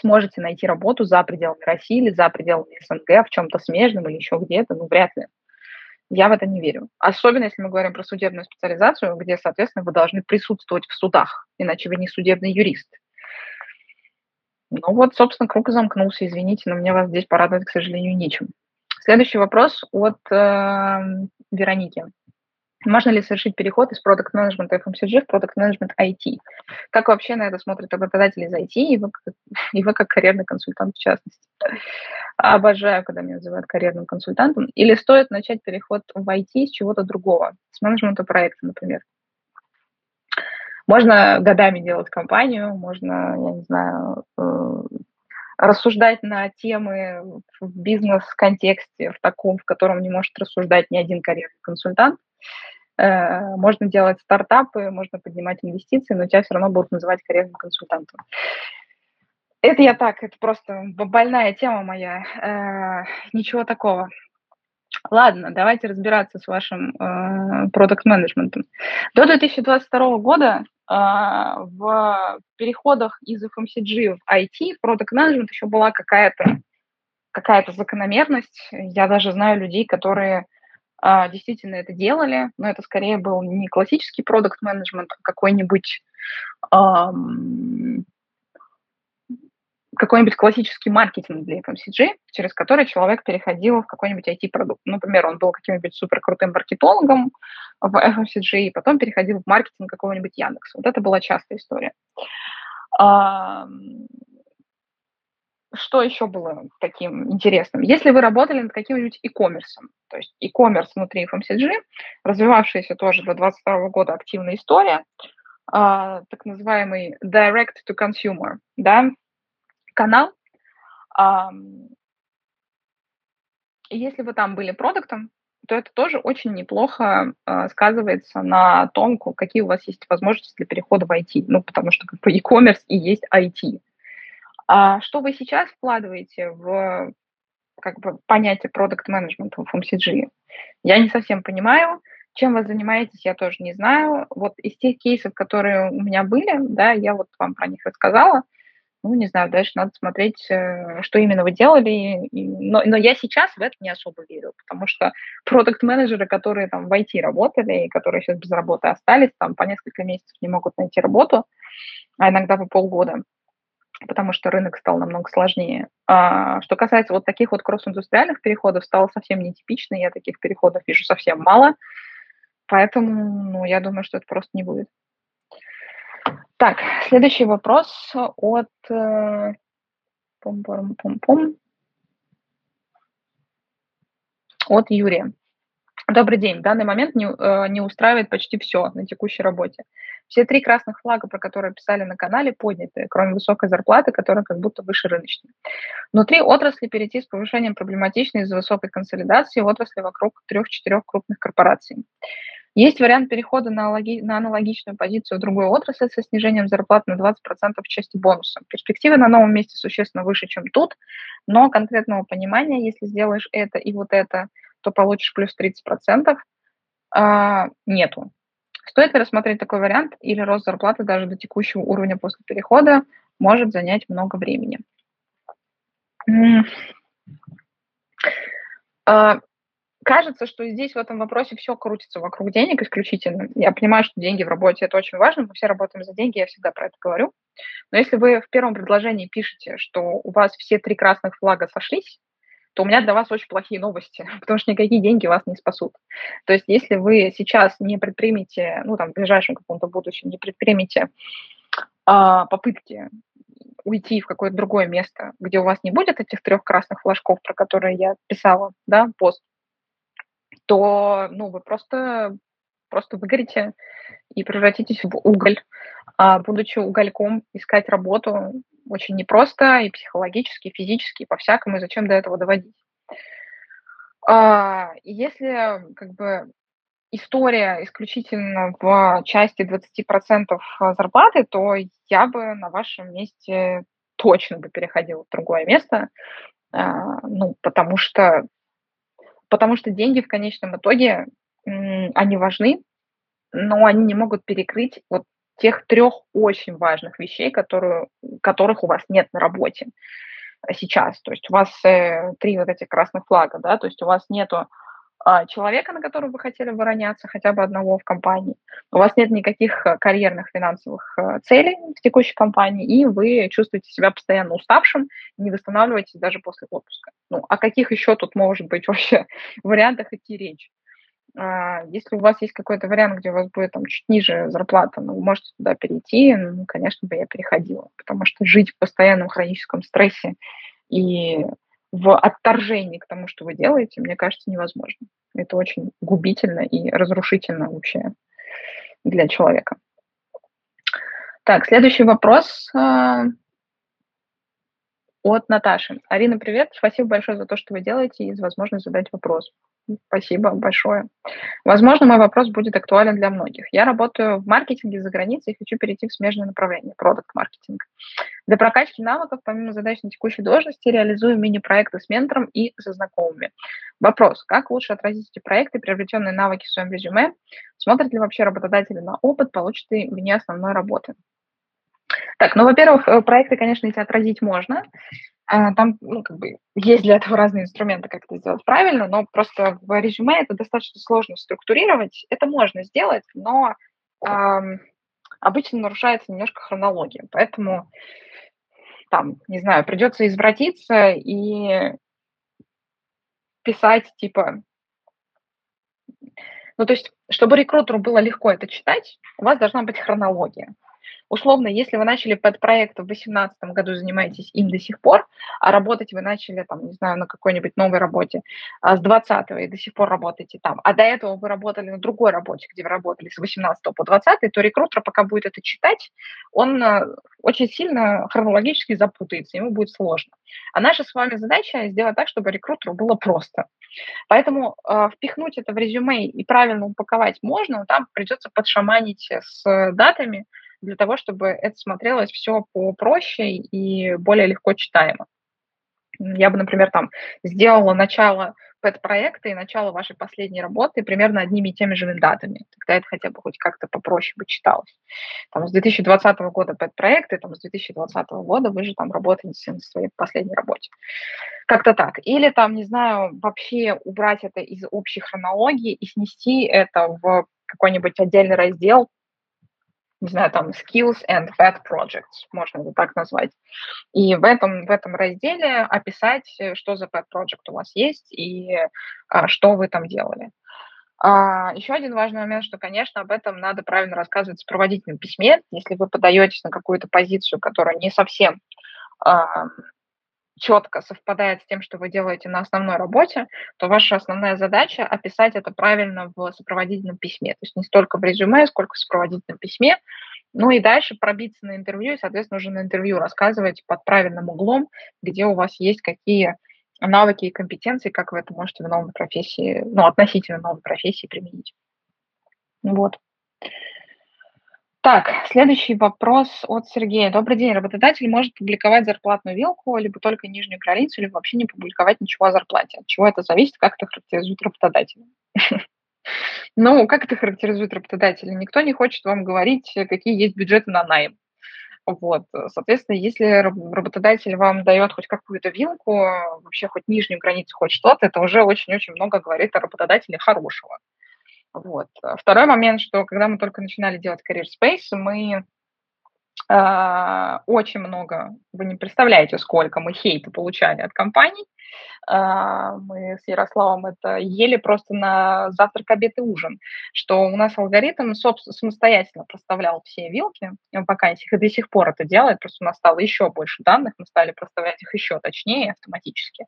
сможете найти работу за пределами России или за пределами СНГ в чем-то смежном или еще где-то, ну, вряд ли. Я в это не верю. Особенно, если мы говорим про судебную специализацию, где, соответственно, вы должны присутствовать в судах, иначе вы не судебный юрист. Ну вот, собственно, круг замкнулся, извините, но мне вас здесь порадовать, к сожалению, нечем. Следующий вопрос от э, Вероники. Можно ли совершить переход из продукт менеджмента FMCG в продукт менеджмент IT? Как вообще на это смотрят работодатели из IT и вы, и вы как карьерный консультант в частности? Обожаю, когда меня называют карьерным консультантом. Или стоит начать переход в IT с чего-то другого, с менеджмента проекта, например? Можно годами делать компанию, можно, я не знаю, э, рассуждать на темы в бизнес-контексте, в таком, в котором не может рассуждать ни один карьерный консультант. Э, можно делать стартапы, можно поднимать инвестиции, но тебя все равно будут называть карьерным консультантом. Это я так, это просто больная тема моя. Э, ничего такого. Ладно, давайте разбираться с вашим продукт-менеджментом. До 2022 года в переходах из FMCG в IT, Product Management еще была какая-то какая-то закономерность. Я даже знаю людей, которые действительно это делали, но это скорее был не классический продукт менеджмент, а какой-нибудь какой-нибудь классический маркетинг для FMCG, через который человек переходил в какой-нибудь IT-продукт. Например, он был каким-нибудь супер крутым маркетологом в FMCG, и потом переходил в маркетинг какого-нибудь Яндекса. Вот это была частая история. Что еще было таким интересным? Если вы работали над каким-нибудь e-commerce, то есть e-commerce внутри FMCG, развивавшаяся тоже до 2022 года активная история, Uh, так называемый direct to consumer, да, канал. Если вы там были продуктом, то это тоже очень неплохо э, сказывается на том, какие у вас есть возможности для перехода в IT. Ну, потому что как бы e-commerce и есть IT. А что вы сейчас вкладываете в как бы понятие продукт менеджмента в FMCG? Я не совсем понимаю. Чем вы занимаетесь, я тоже не знаю. Вот из тех кейсов, которые у меня были, да, я вот вам про них рассказала – ну, не знаю, дальше надо смотреть, э, что именно вы делали. Но, но я сейчас в это не особо верю, потому что продукт-менеджеры, которые там в IT работали и которые сейчас без работы остались, там по несколько месяцев не могут найти работу, а иногда по полгода, потому что рынок стал намного сложнее. А, что касается вот таких вот кросс-индустриальных переходов, стало совсем нетипично, я таких переходов вижу совсем мало, поэтому ну, я думаю, что это просто не будет. Так, следующий вопрос от пом -пом -пом -пом, от Юрия. Добрый день. В данный момент не, э, не устраивает почти все на текущей работе. Все три красных флага, про которые писали на канале, подняты, кроме высокой зарплаты, которая как будто выше рыночной. Внутри отрасли перейти с повышением проблематично из-за высокой консолидации отрасли вокруг трех-четырех крупных корпораций. Есть вариант перехода на, логи, на аналогичную позицию в другой отрасли со снижением зарплат на 20% в части бонуса. Перспективы на новом месте существенно выше, чем тут, но конкретного понимания, если сделаешь это и вот это, то получишь плюс 30%, а, нету. Стоит ли рассмотреть такой вариант или рост зарплаты даже до текущего уровня после перехода может занять много времени? кажется, что здесь в этом вопросе все крутится вокруг денег исключительно. Я понимаю, что деньги в работе это очень важно, мы все работаем за деньги, я всегда про это говорю. Но если вы в первом предложении пишете, что у вас все три красных флага сошлись, то у меня для вас очень плохие новости, потому что никакие деньги вас не спасут. То есть если вы сейчас не предпримете, ну там в ближайшем каком-то будущем не предпримете а, попытки уйти в какое-то другое место, где у вас не будет этих трех красных флажков, про которые я писала, да, пост, то, ну, вы просто, просто выгорите и превратитесь в уголь. А будучи угольком, искать работу очень непросто и психологически, и физически, и по-всякому, и зачем до этого доводить. А, если как бы история исключительно в части 20% зарплаты, то я бы на вашем месте точно бы переходила в другое место, а, ну, потому что, потому что деньги в конечном итоге, они важны, но они не могут перекрыть вот тех трех очень важных вещей, которые, которых у вас нет на работе сейчас. То есть у вас э, три вот этих красных флага, да, то есть у вас нету а, человека, на которого вы хотели бы равняться, хотя бы одного в компании. У вас нет никаких э, карьерных финансовых э, целей в текущей компании, и вы чувствуете себя постоянно уставшим, не восстанавливаетесь даже после отпуска. Ну, о каких еще тут может быть вообще вариантах идти речь? А, если у вас есть какой-то вариант, где у вас будет там чуть ниже зарплата, ну, вы можете туда перейти, ну, конечно бы я переходила, потому что жить в постоянном хроническом стрессе и в отторжении к тому, что вы делаете, мне кажется, невозможно. Это очень губительно и разрушительно вообще для человека. Так, следующий вопрос э, от Наташи. Арина, привет. Спасибо большое за то, что вы делаете и за возможность задать вопрос. Спасибо большое. Возможно, мой вопрос будет актуален для многих. Я работаю в маркетинге за границей и хочу перейти в смежное направление, продукт-маркетинг. Для прокачки навыков, помимо задач на текущей должности, реализую мини-проекты с ментором и со знакомыми. Вопрос, как лучше отразить эти проекты, приобретенные навыки в своем резюме? Смотрят ли вообще работодатели на опыт, полученный вне основной работы? Так, ну, во-первых, э, проекты, конечно, эти отразить можно. А, там ну, как бы, есть для этого разные инструменты, как это сделать правильно, но просто в резюме это достаточно сложно структурировать. Это можно сделать, но эм, обычно нарушается немножко хронология. Поэтому, там, не знаю, придется извратиться и писать типа... Ну, то есть, чтобы рекрутеру было легко это читать, у вас должна быть хронология. Условно, если вы начали под проект в 2018 году, занимаетесь им до сих пор, а работать вы начали, там, не знаю, на какой-нибудь новой работе а с 20 и до сих пор работаете там, а до этого вы работали на другой работе, где вы работали с 18 по 20, то рекрутер, пока будет это читать, он э, очень сильно хронологически запутается, ему будет сложно. А наша с вами задача сделать так, чтобы рекрутеру было просто. Поэтому э, впихнуть это в резюме и правильно упаковать можно, но там придется подшаманить с датами, для того, чтобы это смотрелось все попроще и более легко читаемо. Я бы, например, там сделала начало пэт-проекта и начало вашей последней работы примерно одними и теми же датами. Тогда это хотя бы хоть как-то попроще бы читалось. Там с 2020 года пэт-проекты, там с 2020 года вы же там работаете на своей последней работе. Как-то так. Или там, не знаю, вообще убрать это из общей хронологии и снести это в какой-нибудь отдельный раздел, не знаю, там skills and pet projects, можно это так назвать. И в этом, в этом разделе описать, э, что за pet project у вас есть и а, что вы там делали. А, еще один важный момент, что, конечно, об этом надо правильно рассказывать в сопроводительном письме. Если вы подаетесь на какую-то позицию, которая не совсем четко совпадает с тем, что вы делаете на основной работе, то ваша основная задача описать это правильно в сопроводительном письме. То есть не столько в резюме, сколько в сопроводительном письме. Ну и дальше пробиться на интервью, и, соответственно, уже на интервью рассказывать под правильным углом, где у вас есть какие навыки и компетенции, как вы это можете в новой профессии, ну, относительно новой профессии применить. Вот. Так, следующий вопрос от Сергея. Добрый день. Работодатель может публиковать зарплатную вилку, либо только нижнюю границу, либо вообще не публиковать ничего о зарплате. От чего это зависит, как это характеризует работодатель? Ну, как это характеризует работодатель? Никто не хочет вам говорить, какие есть бюджеты на найм. Вот, соответственно, если работодатель вам дает хоть какую-то вилку, вообще хоть нижнюю границу, хоть что-то, это уже очень-очень много говорит о работодателе хорошего. Вот. Второй момент, что когда мы только начинали делать Career Space, мы очень много, вы не представляете, сколько мы хейта получали от компаний, а, мы с Ярославом это ели просто на завтрак, обед и ужин, что у нас алгоритм самостоятельно проставлял все вилки в вакансиях, и до сих пор это делает, просто у нас стало еще больше данных, мы стали проставлять их еще точнее автоматически.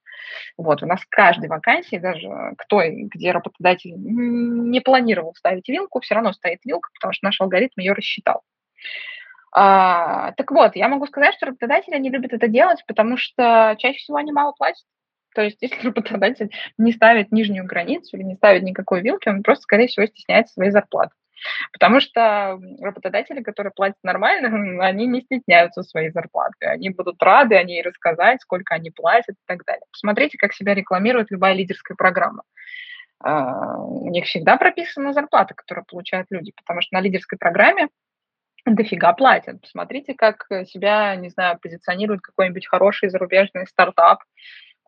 Вот, у нас в каждой вакансии, даже кто, где работодатель не планировал ставить вилку, все равно стоит вилка, потому что наш алгоритм ее рассчитал. А, так вот, я могу сказать, что работодатели не любят это делать, потому что чаще всего они мало платят. То есть, если работодатель не ставит нижнюю границу или не ставит никакой вилки, он просто, скорее всего, стесняется своей зарплаты. Потому что работодатели, которые платят нормально, они не стесняются своей зарплаты. Они будут рады о ней рассказать, сколько они платят и так далее. Посмотрите, как себя рекламирует любая лидерская программа. А, у них всегда прописана зарплата, которую получают люди, потому что на лидерской программе дофига платят. Посмотрите, как себя, не знаю, позиционирует какой-нибудь хороший зарубежный стартап,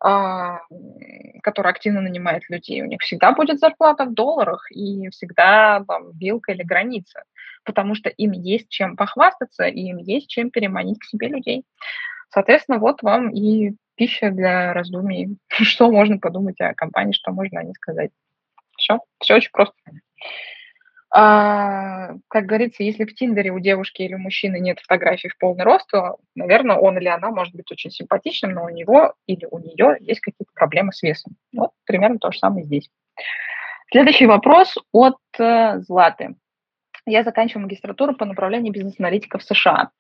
а, который активно нанимает людей, у них всегда будет зарплата в долларах и всегда там вилка или граница, потому что им есть чем похвастаться, и им есть чем переманить к себе людей. Соответственно, вот вам и пища для раздумий, что можно подумать о компании, что можно о ней сказать. Все, все очень просто. А, как говорится, если в Тиндере у девушки или у мужчины нет фотографий в полный рост, то, наверное, он или она может быть очень симпатичным, но у него или у нее есть какие-то проблемы с весом. Вот примерно то же самое здесь. Следующий вопрос от э, Златы. Я заканчиваю магистратуру по направлению бизнес-аналитика в США.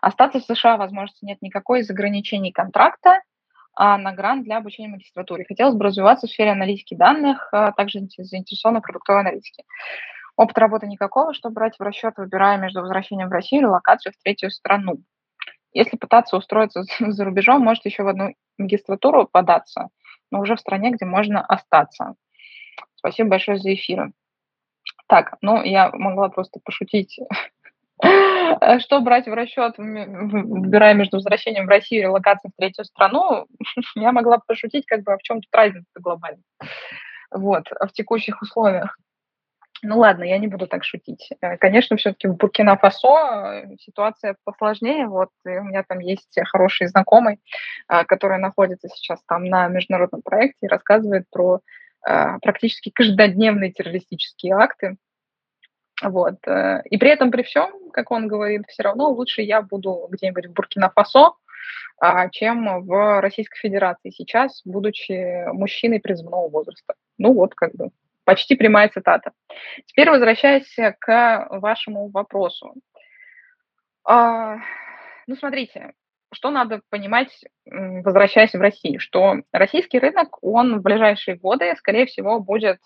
Остаться в США возможности нет никакой из ограничений контракта, а на грант для обучения магистратуре. Хотелось бы развиваться в сфере аналитики данных, а также заинтересована продуктовой аналитике. Опыта работы никакого, что брать в расчет, выбирая между возвращением в Россию или локацию в третью страну. Если пытаться устроиться за рубежом, может еще в одну магистратуру податься, но уже в стране, где можно остаться. Спасибо большое за эфир. Так, ну, я могла просто пошутить. Что брать в расчет, выбирая между возвращением в Россию и локацией в третью страну, я могла пошутить, как бы, а в чем тут разница глобально. Вот, в текущих условиях. Ну ладно, я не буду так шутить. Э, конечно, все-таки в Буркина-Фасо э, ситуация посложнее. Вот и у меня там есть хороший знакомый, э, который находится сейчас там на международном проекте и рассказывает про практически каждодневные террористические акты. Вот. И при этом, при всем, как он говорит, все равно лучше я буду где-нибудь в Буркина-Фасо, а, чем в Российской Федерации сейчас, будучи мужчиной призывного возраста. Ну вот, как бы, Почти прямая цитата. Теперь возвращаясь к вашему вопросу. А, ну, смотрите, что надо понимать, возвращаясь в Россию, что российский рынок, он в ближайшие годы, скорее всего, будет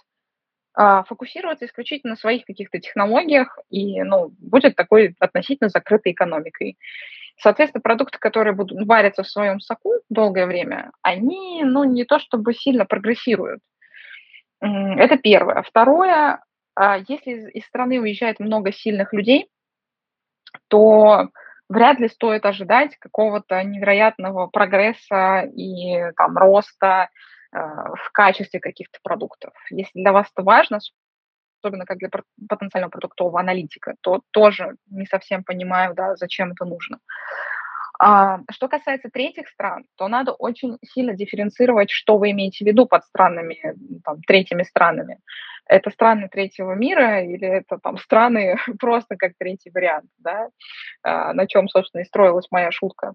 а, фокусироваться исключительно на своих каких-то технологиях и ну, будет такой относительно закрытой экономикой. Соответственно, продукты, которые будут вариться в своем соку долгое время, они ну, не то чтобы сильно прогрессируют. Это первое. Второе, а, если из страны уезжает много сильных людей, то вряд ли стоит ожидать какого-то невероятного прогресса и там роста э, в качестве каких-то продуктов. Если для вас это важно, особенно как для потенциального продуктового аналитика, то тоже не совсем понимаю, да, зачем это нужно. А, что касается третьих стран, то надо очень сильно дифференцировать, что вы имеете в виду под странами, там, третьими странами. Это страны третьего мира или это там страны просто как третий вариант, да, а, на чем, собственно, и строилась моя шутка.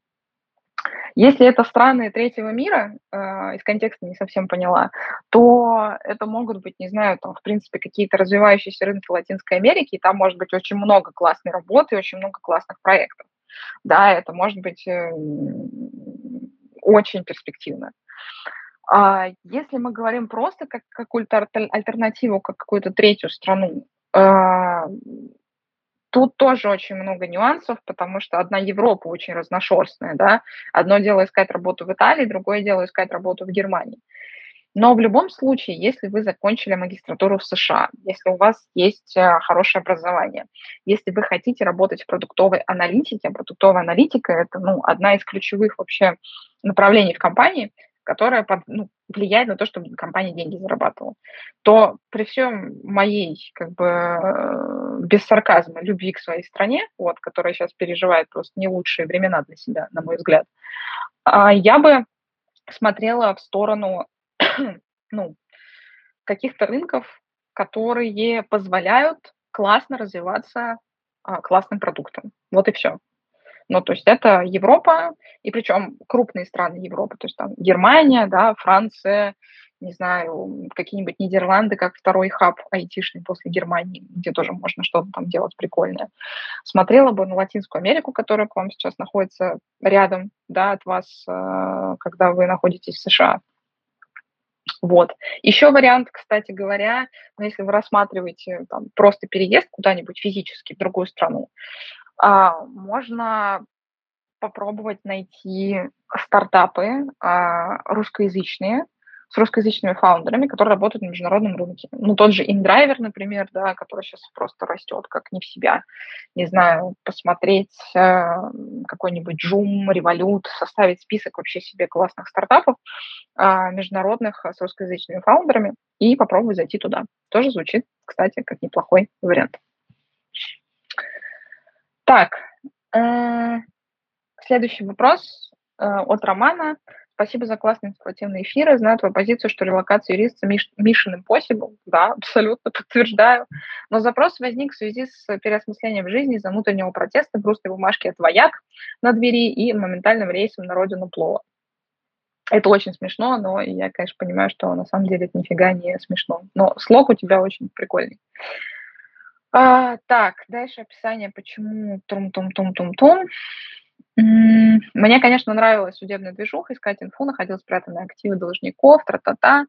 Если это страны третьего мира, э, из контекста не совсем поняла, то это могут быть, не знаю, там, в принципе, какие-то развивающиеся рынки Латинской Америки, и там может быть очень много классной работы, очень много классных проектов да, это может быть э, очень перспективно. А если мы говорим просто как какую-то альтернативу, как какую-то третью страну, а, тут тоже очень много нюансов, потому что одна Европа очень разношерстная, да. Одно дело искать работу в Италии, другое дело искать работу в Германии. Но в любом случае, если вы закончили магистратуру в США, если у вас есть э, хорошее образование, если вы хотите работать в продуктовой аналитике, продуктовая аналитика – это ну, одна из ключевых вообще направлений в компании, которая под, ну, влияет на то, чтобы компания деньги зарабатывала, то при всем моей, как бы, э, без сарказма, любви к своей стране, вот, которая сейчас переживает просто не лучшие времена для себя, на мой взгляд, а, я бы смотрела в сторону, ну, каких-то рынков, которые позволяют классно развиваться а, классным продуктом. Вот и все. Ну, то есть это Европа, и причем крупные страны Европы, то есть там Германия, да, Франция, не знаю, какие-нибудь Нидерланды, как второй хаб айтишный после Германии, где тоже можно что-то там делать прикольное. Смотрела бы на Латинскую Америку, которая к вам сейчас находится рядом, да, от вас, э, когда вы находитесь в США. Вот. Еще вариант, кстати говоря, ну, если вы рассматриваете там, просто переезд куда-нибудь физически в другую страну, а, можно попробовать найти стартапы а, русскоязычные, с русскоязычными фаундерами, которые работают на международном рынке. Ну, тот же InDriver, например, да, который сейчас просто растет как не в себя. Не знаю, посмотреть э, какой-нибудь Joom, Revolut, составить список вообще себе классных стартапов э, международных с русскоязычными фаундерами и попробовать зайти туда. Тоже звучит, кстати, как неплохой вариант. Так, э, следующий вопрос э, от Романа. Спасибо за классные информативные эфиры. Знаю твою позицию, что релокация юриста Mission Impossible. Да, абсолютно подтверждаю. Но запрос возник в связи с переосмыслением жизни из-за внутреннего протеста, грустной бумажки от вояк на двери и моментальным рейсом на родину плова. Это очень смешно, но я, конечно, понимаю, что на самом деле это нифига не смешно. Но слог у тебя очень прикольный. А, так, дальше описание, почему тум-тум-тум-тум-тум. Мне, конечно, нравилась судебная движуха, искать инфу, находил спрятанные активы должников, тра-та-та.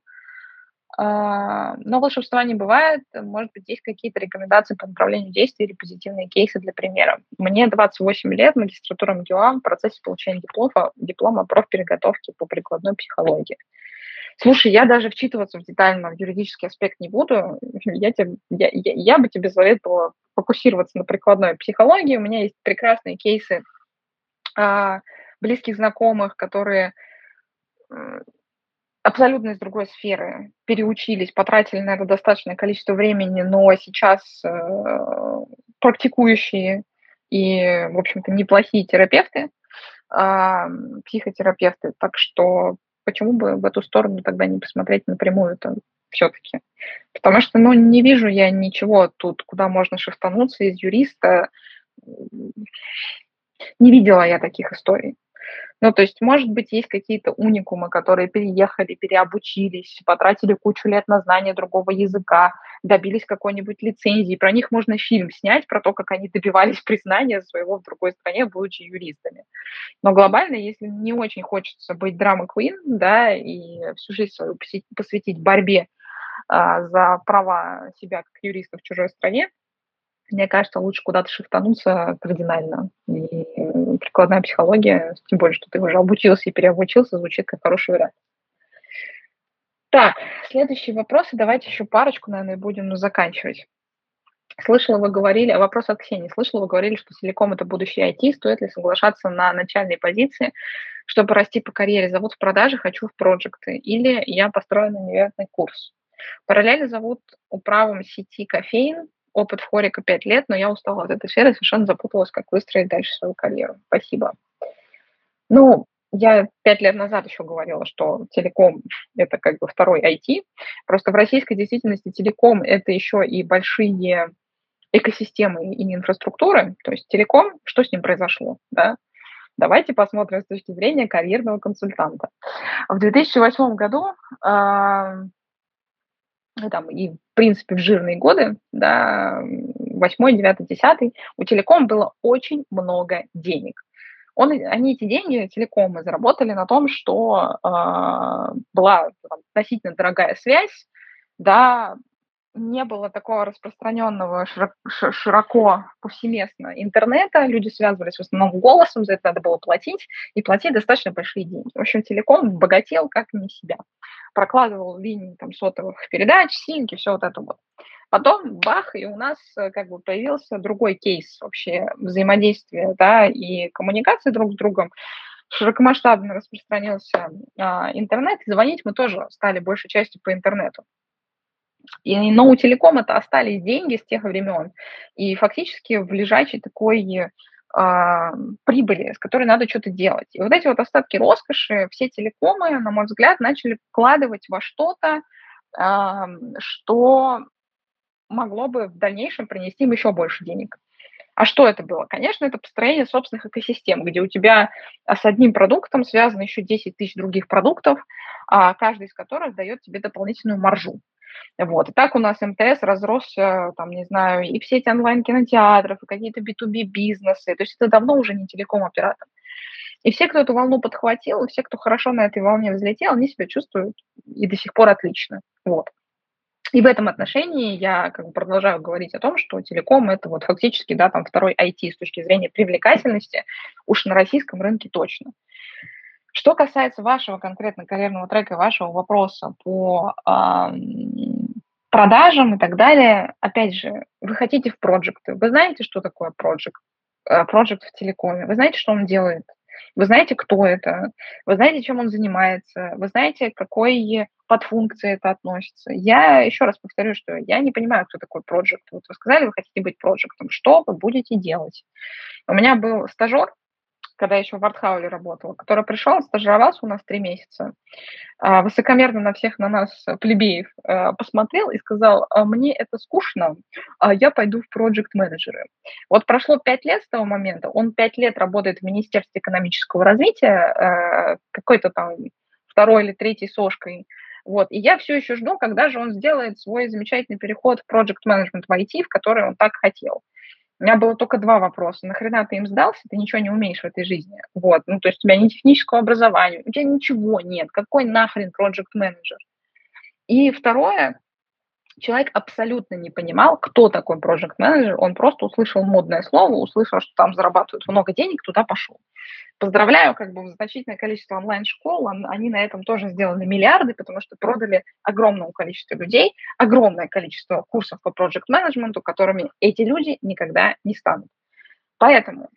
А, но волшебства не бывает. Может быть, есть какие-то рекомендации по направлению действий или позитивные кейсы для примера. Мне 28 лет, магистратура МГУА, в процессе получения диплома, диплома профпереготовки по прикладной психологии. Слушай, я даже вчитываться в детально в юридический аспект не буду. Я, тебе, я, я, я бы тебе советовала фокусироваться на прикладной психологии. У меня есть прекрасные кейсы близких знакомых, которые абсолютно из другой сферы переучились, потратили на это достаточное количество времени, но сейчас э, практикующие и, в общем-то, неплохие терапевты, э, психотерапевты. Так что почему бы в эту сторону тогда не посмотреть напрямую-то все-таки? Потому что, ну, не вижу я ничего тут, куда можно шифтануться из юриста не видела я таких историй. Ну, то есть, может быть, есть какие-то уникумы, которые переехали, переобучились, потратили кучу лет на знание другого языка, добились какой-нибудь лицензии. Про них можно фильм снять, про то, как они добивались признания своего в другой стране, будучи юристами. Но глобально, если не очень хочется быть драма-квин, да, и всю жизнь свою посвятить борьбе а, за права себя как юриста в чужой стране, мне кажется, лучше куда-то шифтануться кардинально. И прикладная психология, тем более, что ты уже обучился и переобучился, звучит как хороший вариант. Так, следующие вопросы. Давайте еще парочку, наверное, будем заканчивать. Слышала, вы говорили, вопрос от Ксении. Слышала, вы говорили, что целиком это будущее IT. Стоит ли соглашаться на начальные позиции, чтобы расти по карьере? Зовут в продаже, хочу в проекты. Или я построю невероятный курс. Параллельно зовут управом сети кофеин, опыт в хорика 5 лет, но я устала от этой сферы, совершенно запуталась, как выстроить дальше свою карьеру. Спасибо. Ну, я пять лет назад еще говорила, что телеком – это как бы второй IT. Просто в российской действительности телеком – это еще и большие экосистемы и инфраструктуры. То есть телеком, что с ним произошло? Да? Давайте посмотрим с точки зрения карьерного консультанта. В 2008 году э, там, и, в принципе, в жирные годы, да, 8, 9, 10, у телеком было очень много денег. Он, они эти деньги, телекомы, заработали на том, что э, была там, относительно дорогая связь, да, не было такого распространенного широко, повсеместно интернета, люди связывались в основном голосом, за это надо было платить, и платить достаточно большие деньги. В общем, телеком богател как не себя. Прокладывал линии там, сотовых передач, синки, все вот это вот. Потом бах, и у нас э, как бы появился другой кейс вообще взаимодействия да, и коммуникации друг с другом. широкомасштабно распространился а, интернет, и звонить мы тоже стали большей частью по интернету. И, но у телекома-то остались деньги с тех времен, и фактически в лежачей такой а, прибыли, с которой надо что-то делать. И вот эти вот остатки роскоши все телекомы, на мой взгляд, начали вкладывать во что-то, а, что могло бы в дальнейшем принести им еще больше денег. А что это было? Конечно, это построение собственных экосистем, где у тебя с одним продуктом связано еще 10 тысяч других продуктов, а каждый из которых дает тебе дополнительную маржу. Вот. И так у нас МТС разросся, там, не знаю, и в сеть онлайн-кинотеатров, и какие-то B2B-бизнесы. То есть это давно уже не телеком-оператор. И все, кто эту волну подхватил, и все, кто хорошо на этой волне взлетел, они себя чувствуют и до сих пор отлично. Вот. И в этом отношении я как бы продолжаю говорить о том, что телеком это вот фактически, да, там второй IT с точки зрения привлекательности, уж на российском рынке точно. Что касается вашего конкретно карьерного трека, вашего вопроса по э, продажам и так далее, опять же, вы хотите в проекты. Вы знаете, что такое проект? Проект в телекоме. Вы знаете, что он делает? Вы знаете, кто это? Вы знаете, чем он занимается? Вы знаете, к какой подфункции это относится? Я еще раз повторю, что я не понимаю, кто такой проект. Вот вы сказали, вы хотите быть проектом. Что вы будете делать? У меня был стажер, когда я еще в Артхауле работала, который пришел, стажировался у нас три месяца, а, высокомерно на всех на нас, э, плебеев, э, посмотрел и сказал, «А мне это скучно, а я пойду в проект менеджеры Вот прошло пять лет с того момента, он пять лет работает в Министерстве экономического развития, э, какой-то там второй или третьей сошкой, вот. И я все еще жду, когда же он сделает свой замечательный переход в Project Management в IT, в который он так хотел. У меня было только два вопроса. Нахрена ты им сдался? Ты ничего не умеешь в этой жизни. Вот. Ну, то есть у тебя ни технического образования, у тебя ничего нет. Какой нахрен project менеджер? И второе, человек абсолютно не понимал, кто такой project менеджер. Он просто услышал модное слово, услышал, что там зарабатывают много денег, туда пошел поздравляю, как бы значительное количество онлайн-школ, они на этом тоже сделали миллиарды, потому что продали огромному количеству людей огромное количество курсов по project менеджменту которыми эти люди никогда не станут. Поэтому,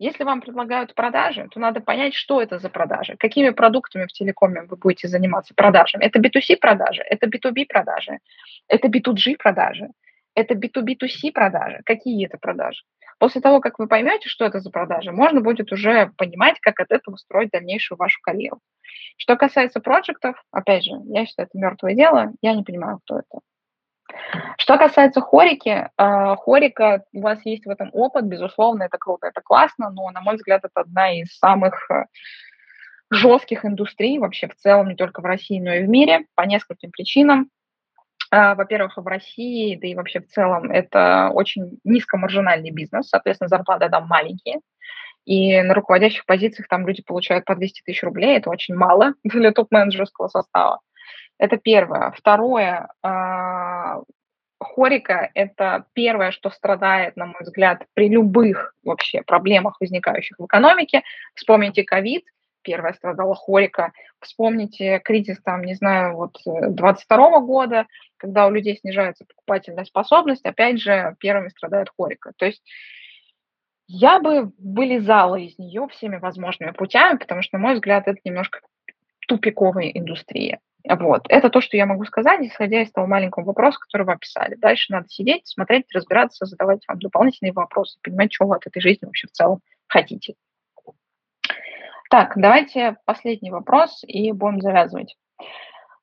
если вам предлагают продажи, то надо понять, что это за продажи, какими продуктами в телекоме вы будете заниматься продажами. Это B2C продажи, это B2B продажи, это B2G продажи, это B2B2C продажи. Какие это продажи? После того, как вы поймете, что это за продажи, можно будет уже понимать, как от этого строить дальнейшую вашу карьеру. Что касается проектов, опять же, я считаю, это мертвое дело, я не понимаю, кто это. Что касается хорики, э, хорика, у вас есть в этом опыт, безусловно, это круто, это классно, но, на мой взгляд, это одна из самых э, жестких индустрий вообще в целом, не только в России, но и в мире, по нескольким причинам. А, во-первых, в России, да и вообще в целом, это очень низкомаржинальный бизнес, соответственно, зарплаты там маленькие. И на руководящих позициях там люди получают по 200 тысяч рублей, это очень мало для топ-менеджерского состава. Это первое. Второе, а, хорика – это первое, что страдает, на мой взгляд, при любых вообще проблемах, возникающих в экономике. Вспомните ковид, первая страдала хорика. Вспомните кризис, там, не знаю, вот 22 года, когда у людей снижается покупательная способность, опять же, первыми страдает хорика. То есть я бы вылезала из нее всеми возможными путями, потому что, на мой взгляд, это немножко тупиковая индустрия. Вот. Это то, что я могу сказать, исходя из того маленького вопроса, который вы описали. Дальше надо сидеть, смотреть, разбираться, задавать вам дополнительные вопросы, понимать, что вы от этой жизни вообще в целом хотите. Так, давайте последний вопрос и будем завязывать.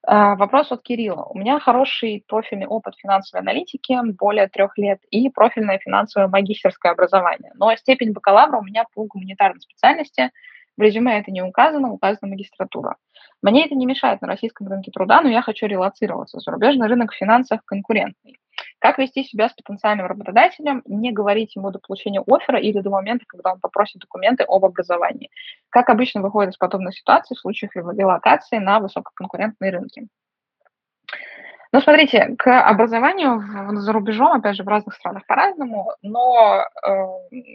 А, вопрос от Кирилла. У меня хороший профильный опыт финансовой аналитики, более трех лет, и профильное финансовое магистерское образование. Но степень бакалавра у меня по гуманитарной специальности. В резюме это не указано, указана магистратура. Мне это не мешает на российском рынке труда, но я хочу релацироваться. Зарубежный рынок в финансах конкурентный. Как вести себя с потенциальным работодателем, не говорить ему до получения оффера или до момента, когда он попросит документы об образовании. Как обычно выходит из подобной ситуации в случаях релокации на высококонкурентные рынки. Ну, смотрите, к образованию за рубежом, опять же, в разных странах по-разному, но э,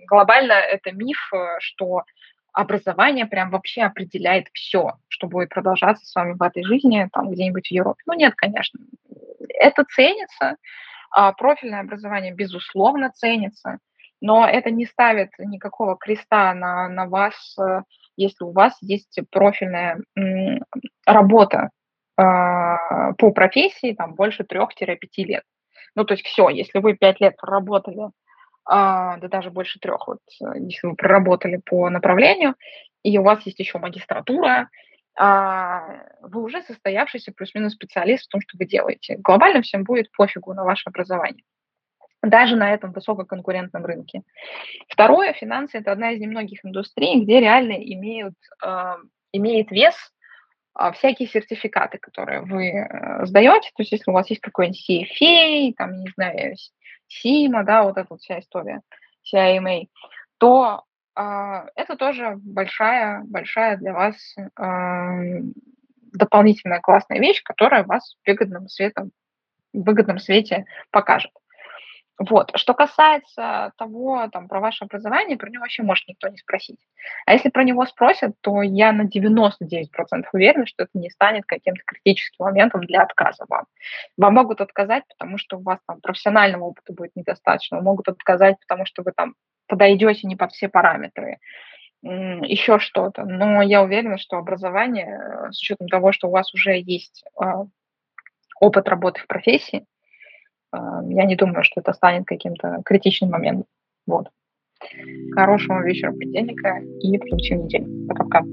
глобально это миф, что образование прям вообще определяет все, что будет продолжаться с вами в этой жизни, там где-нибудь в Европе. Ну, нет, конечно. Это ценится, профильное образование, безусловно, ценится, но это не ставит никакого креста на, на вас, э, если у вас есть профильная работа а, по профессии там больше 3-5 лет. Ну, то есть все, если вы 5 лет проработали, да даже больше трех, вот, если вы проработали по направлению, и у вас есть еще магистратура, вы уже состоявшийся плюс-минус специалист в том, что вы делаете. Глобально всем будет пофигу на ваше образование даже на этом высококонкурентном рынке. Второе, финансы – это одна из немногих индустрий, где реально имеют, э, имеет вес э, всякие сертификаты, которые вы э, сдаете. То есть если у вас есть какой-нибудь CFA, там, не знаю, SIMA, да, вот эта вот вся история, CIMA, то это тоже большая, большая для вас дополнительная классная вещь, которая вас в выгодном, светом, в выгодном свете покажет. Вот. Что касается того, там, про ваше образование, про него вообще может никто не спросить. А если про него спросят, то я на 99% уверена, что это не станет каким-то критическим моментом для отказа вам. Вам могут отказать, потому что у вас там профессионального опыта будет недостаточно, могут отказать, потому что вы там подойдете не под все параметры, еще что-то. Но я уверена, что образование, с учетом того, что у вас уже есть а, опыт работы в профессии, я не думаю, что это станет каким-то критичным моментом. Вот. Хорошего вечера понедельника и продуктивной недели. Пока-пока.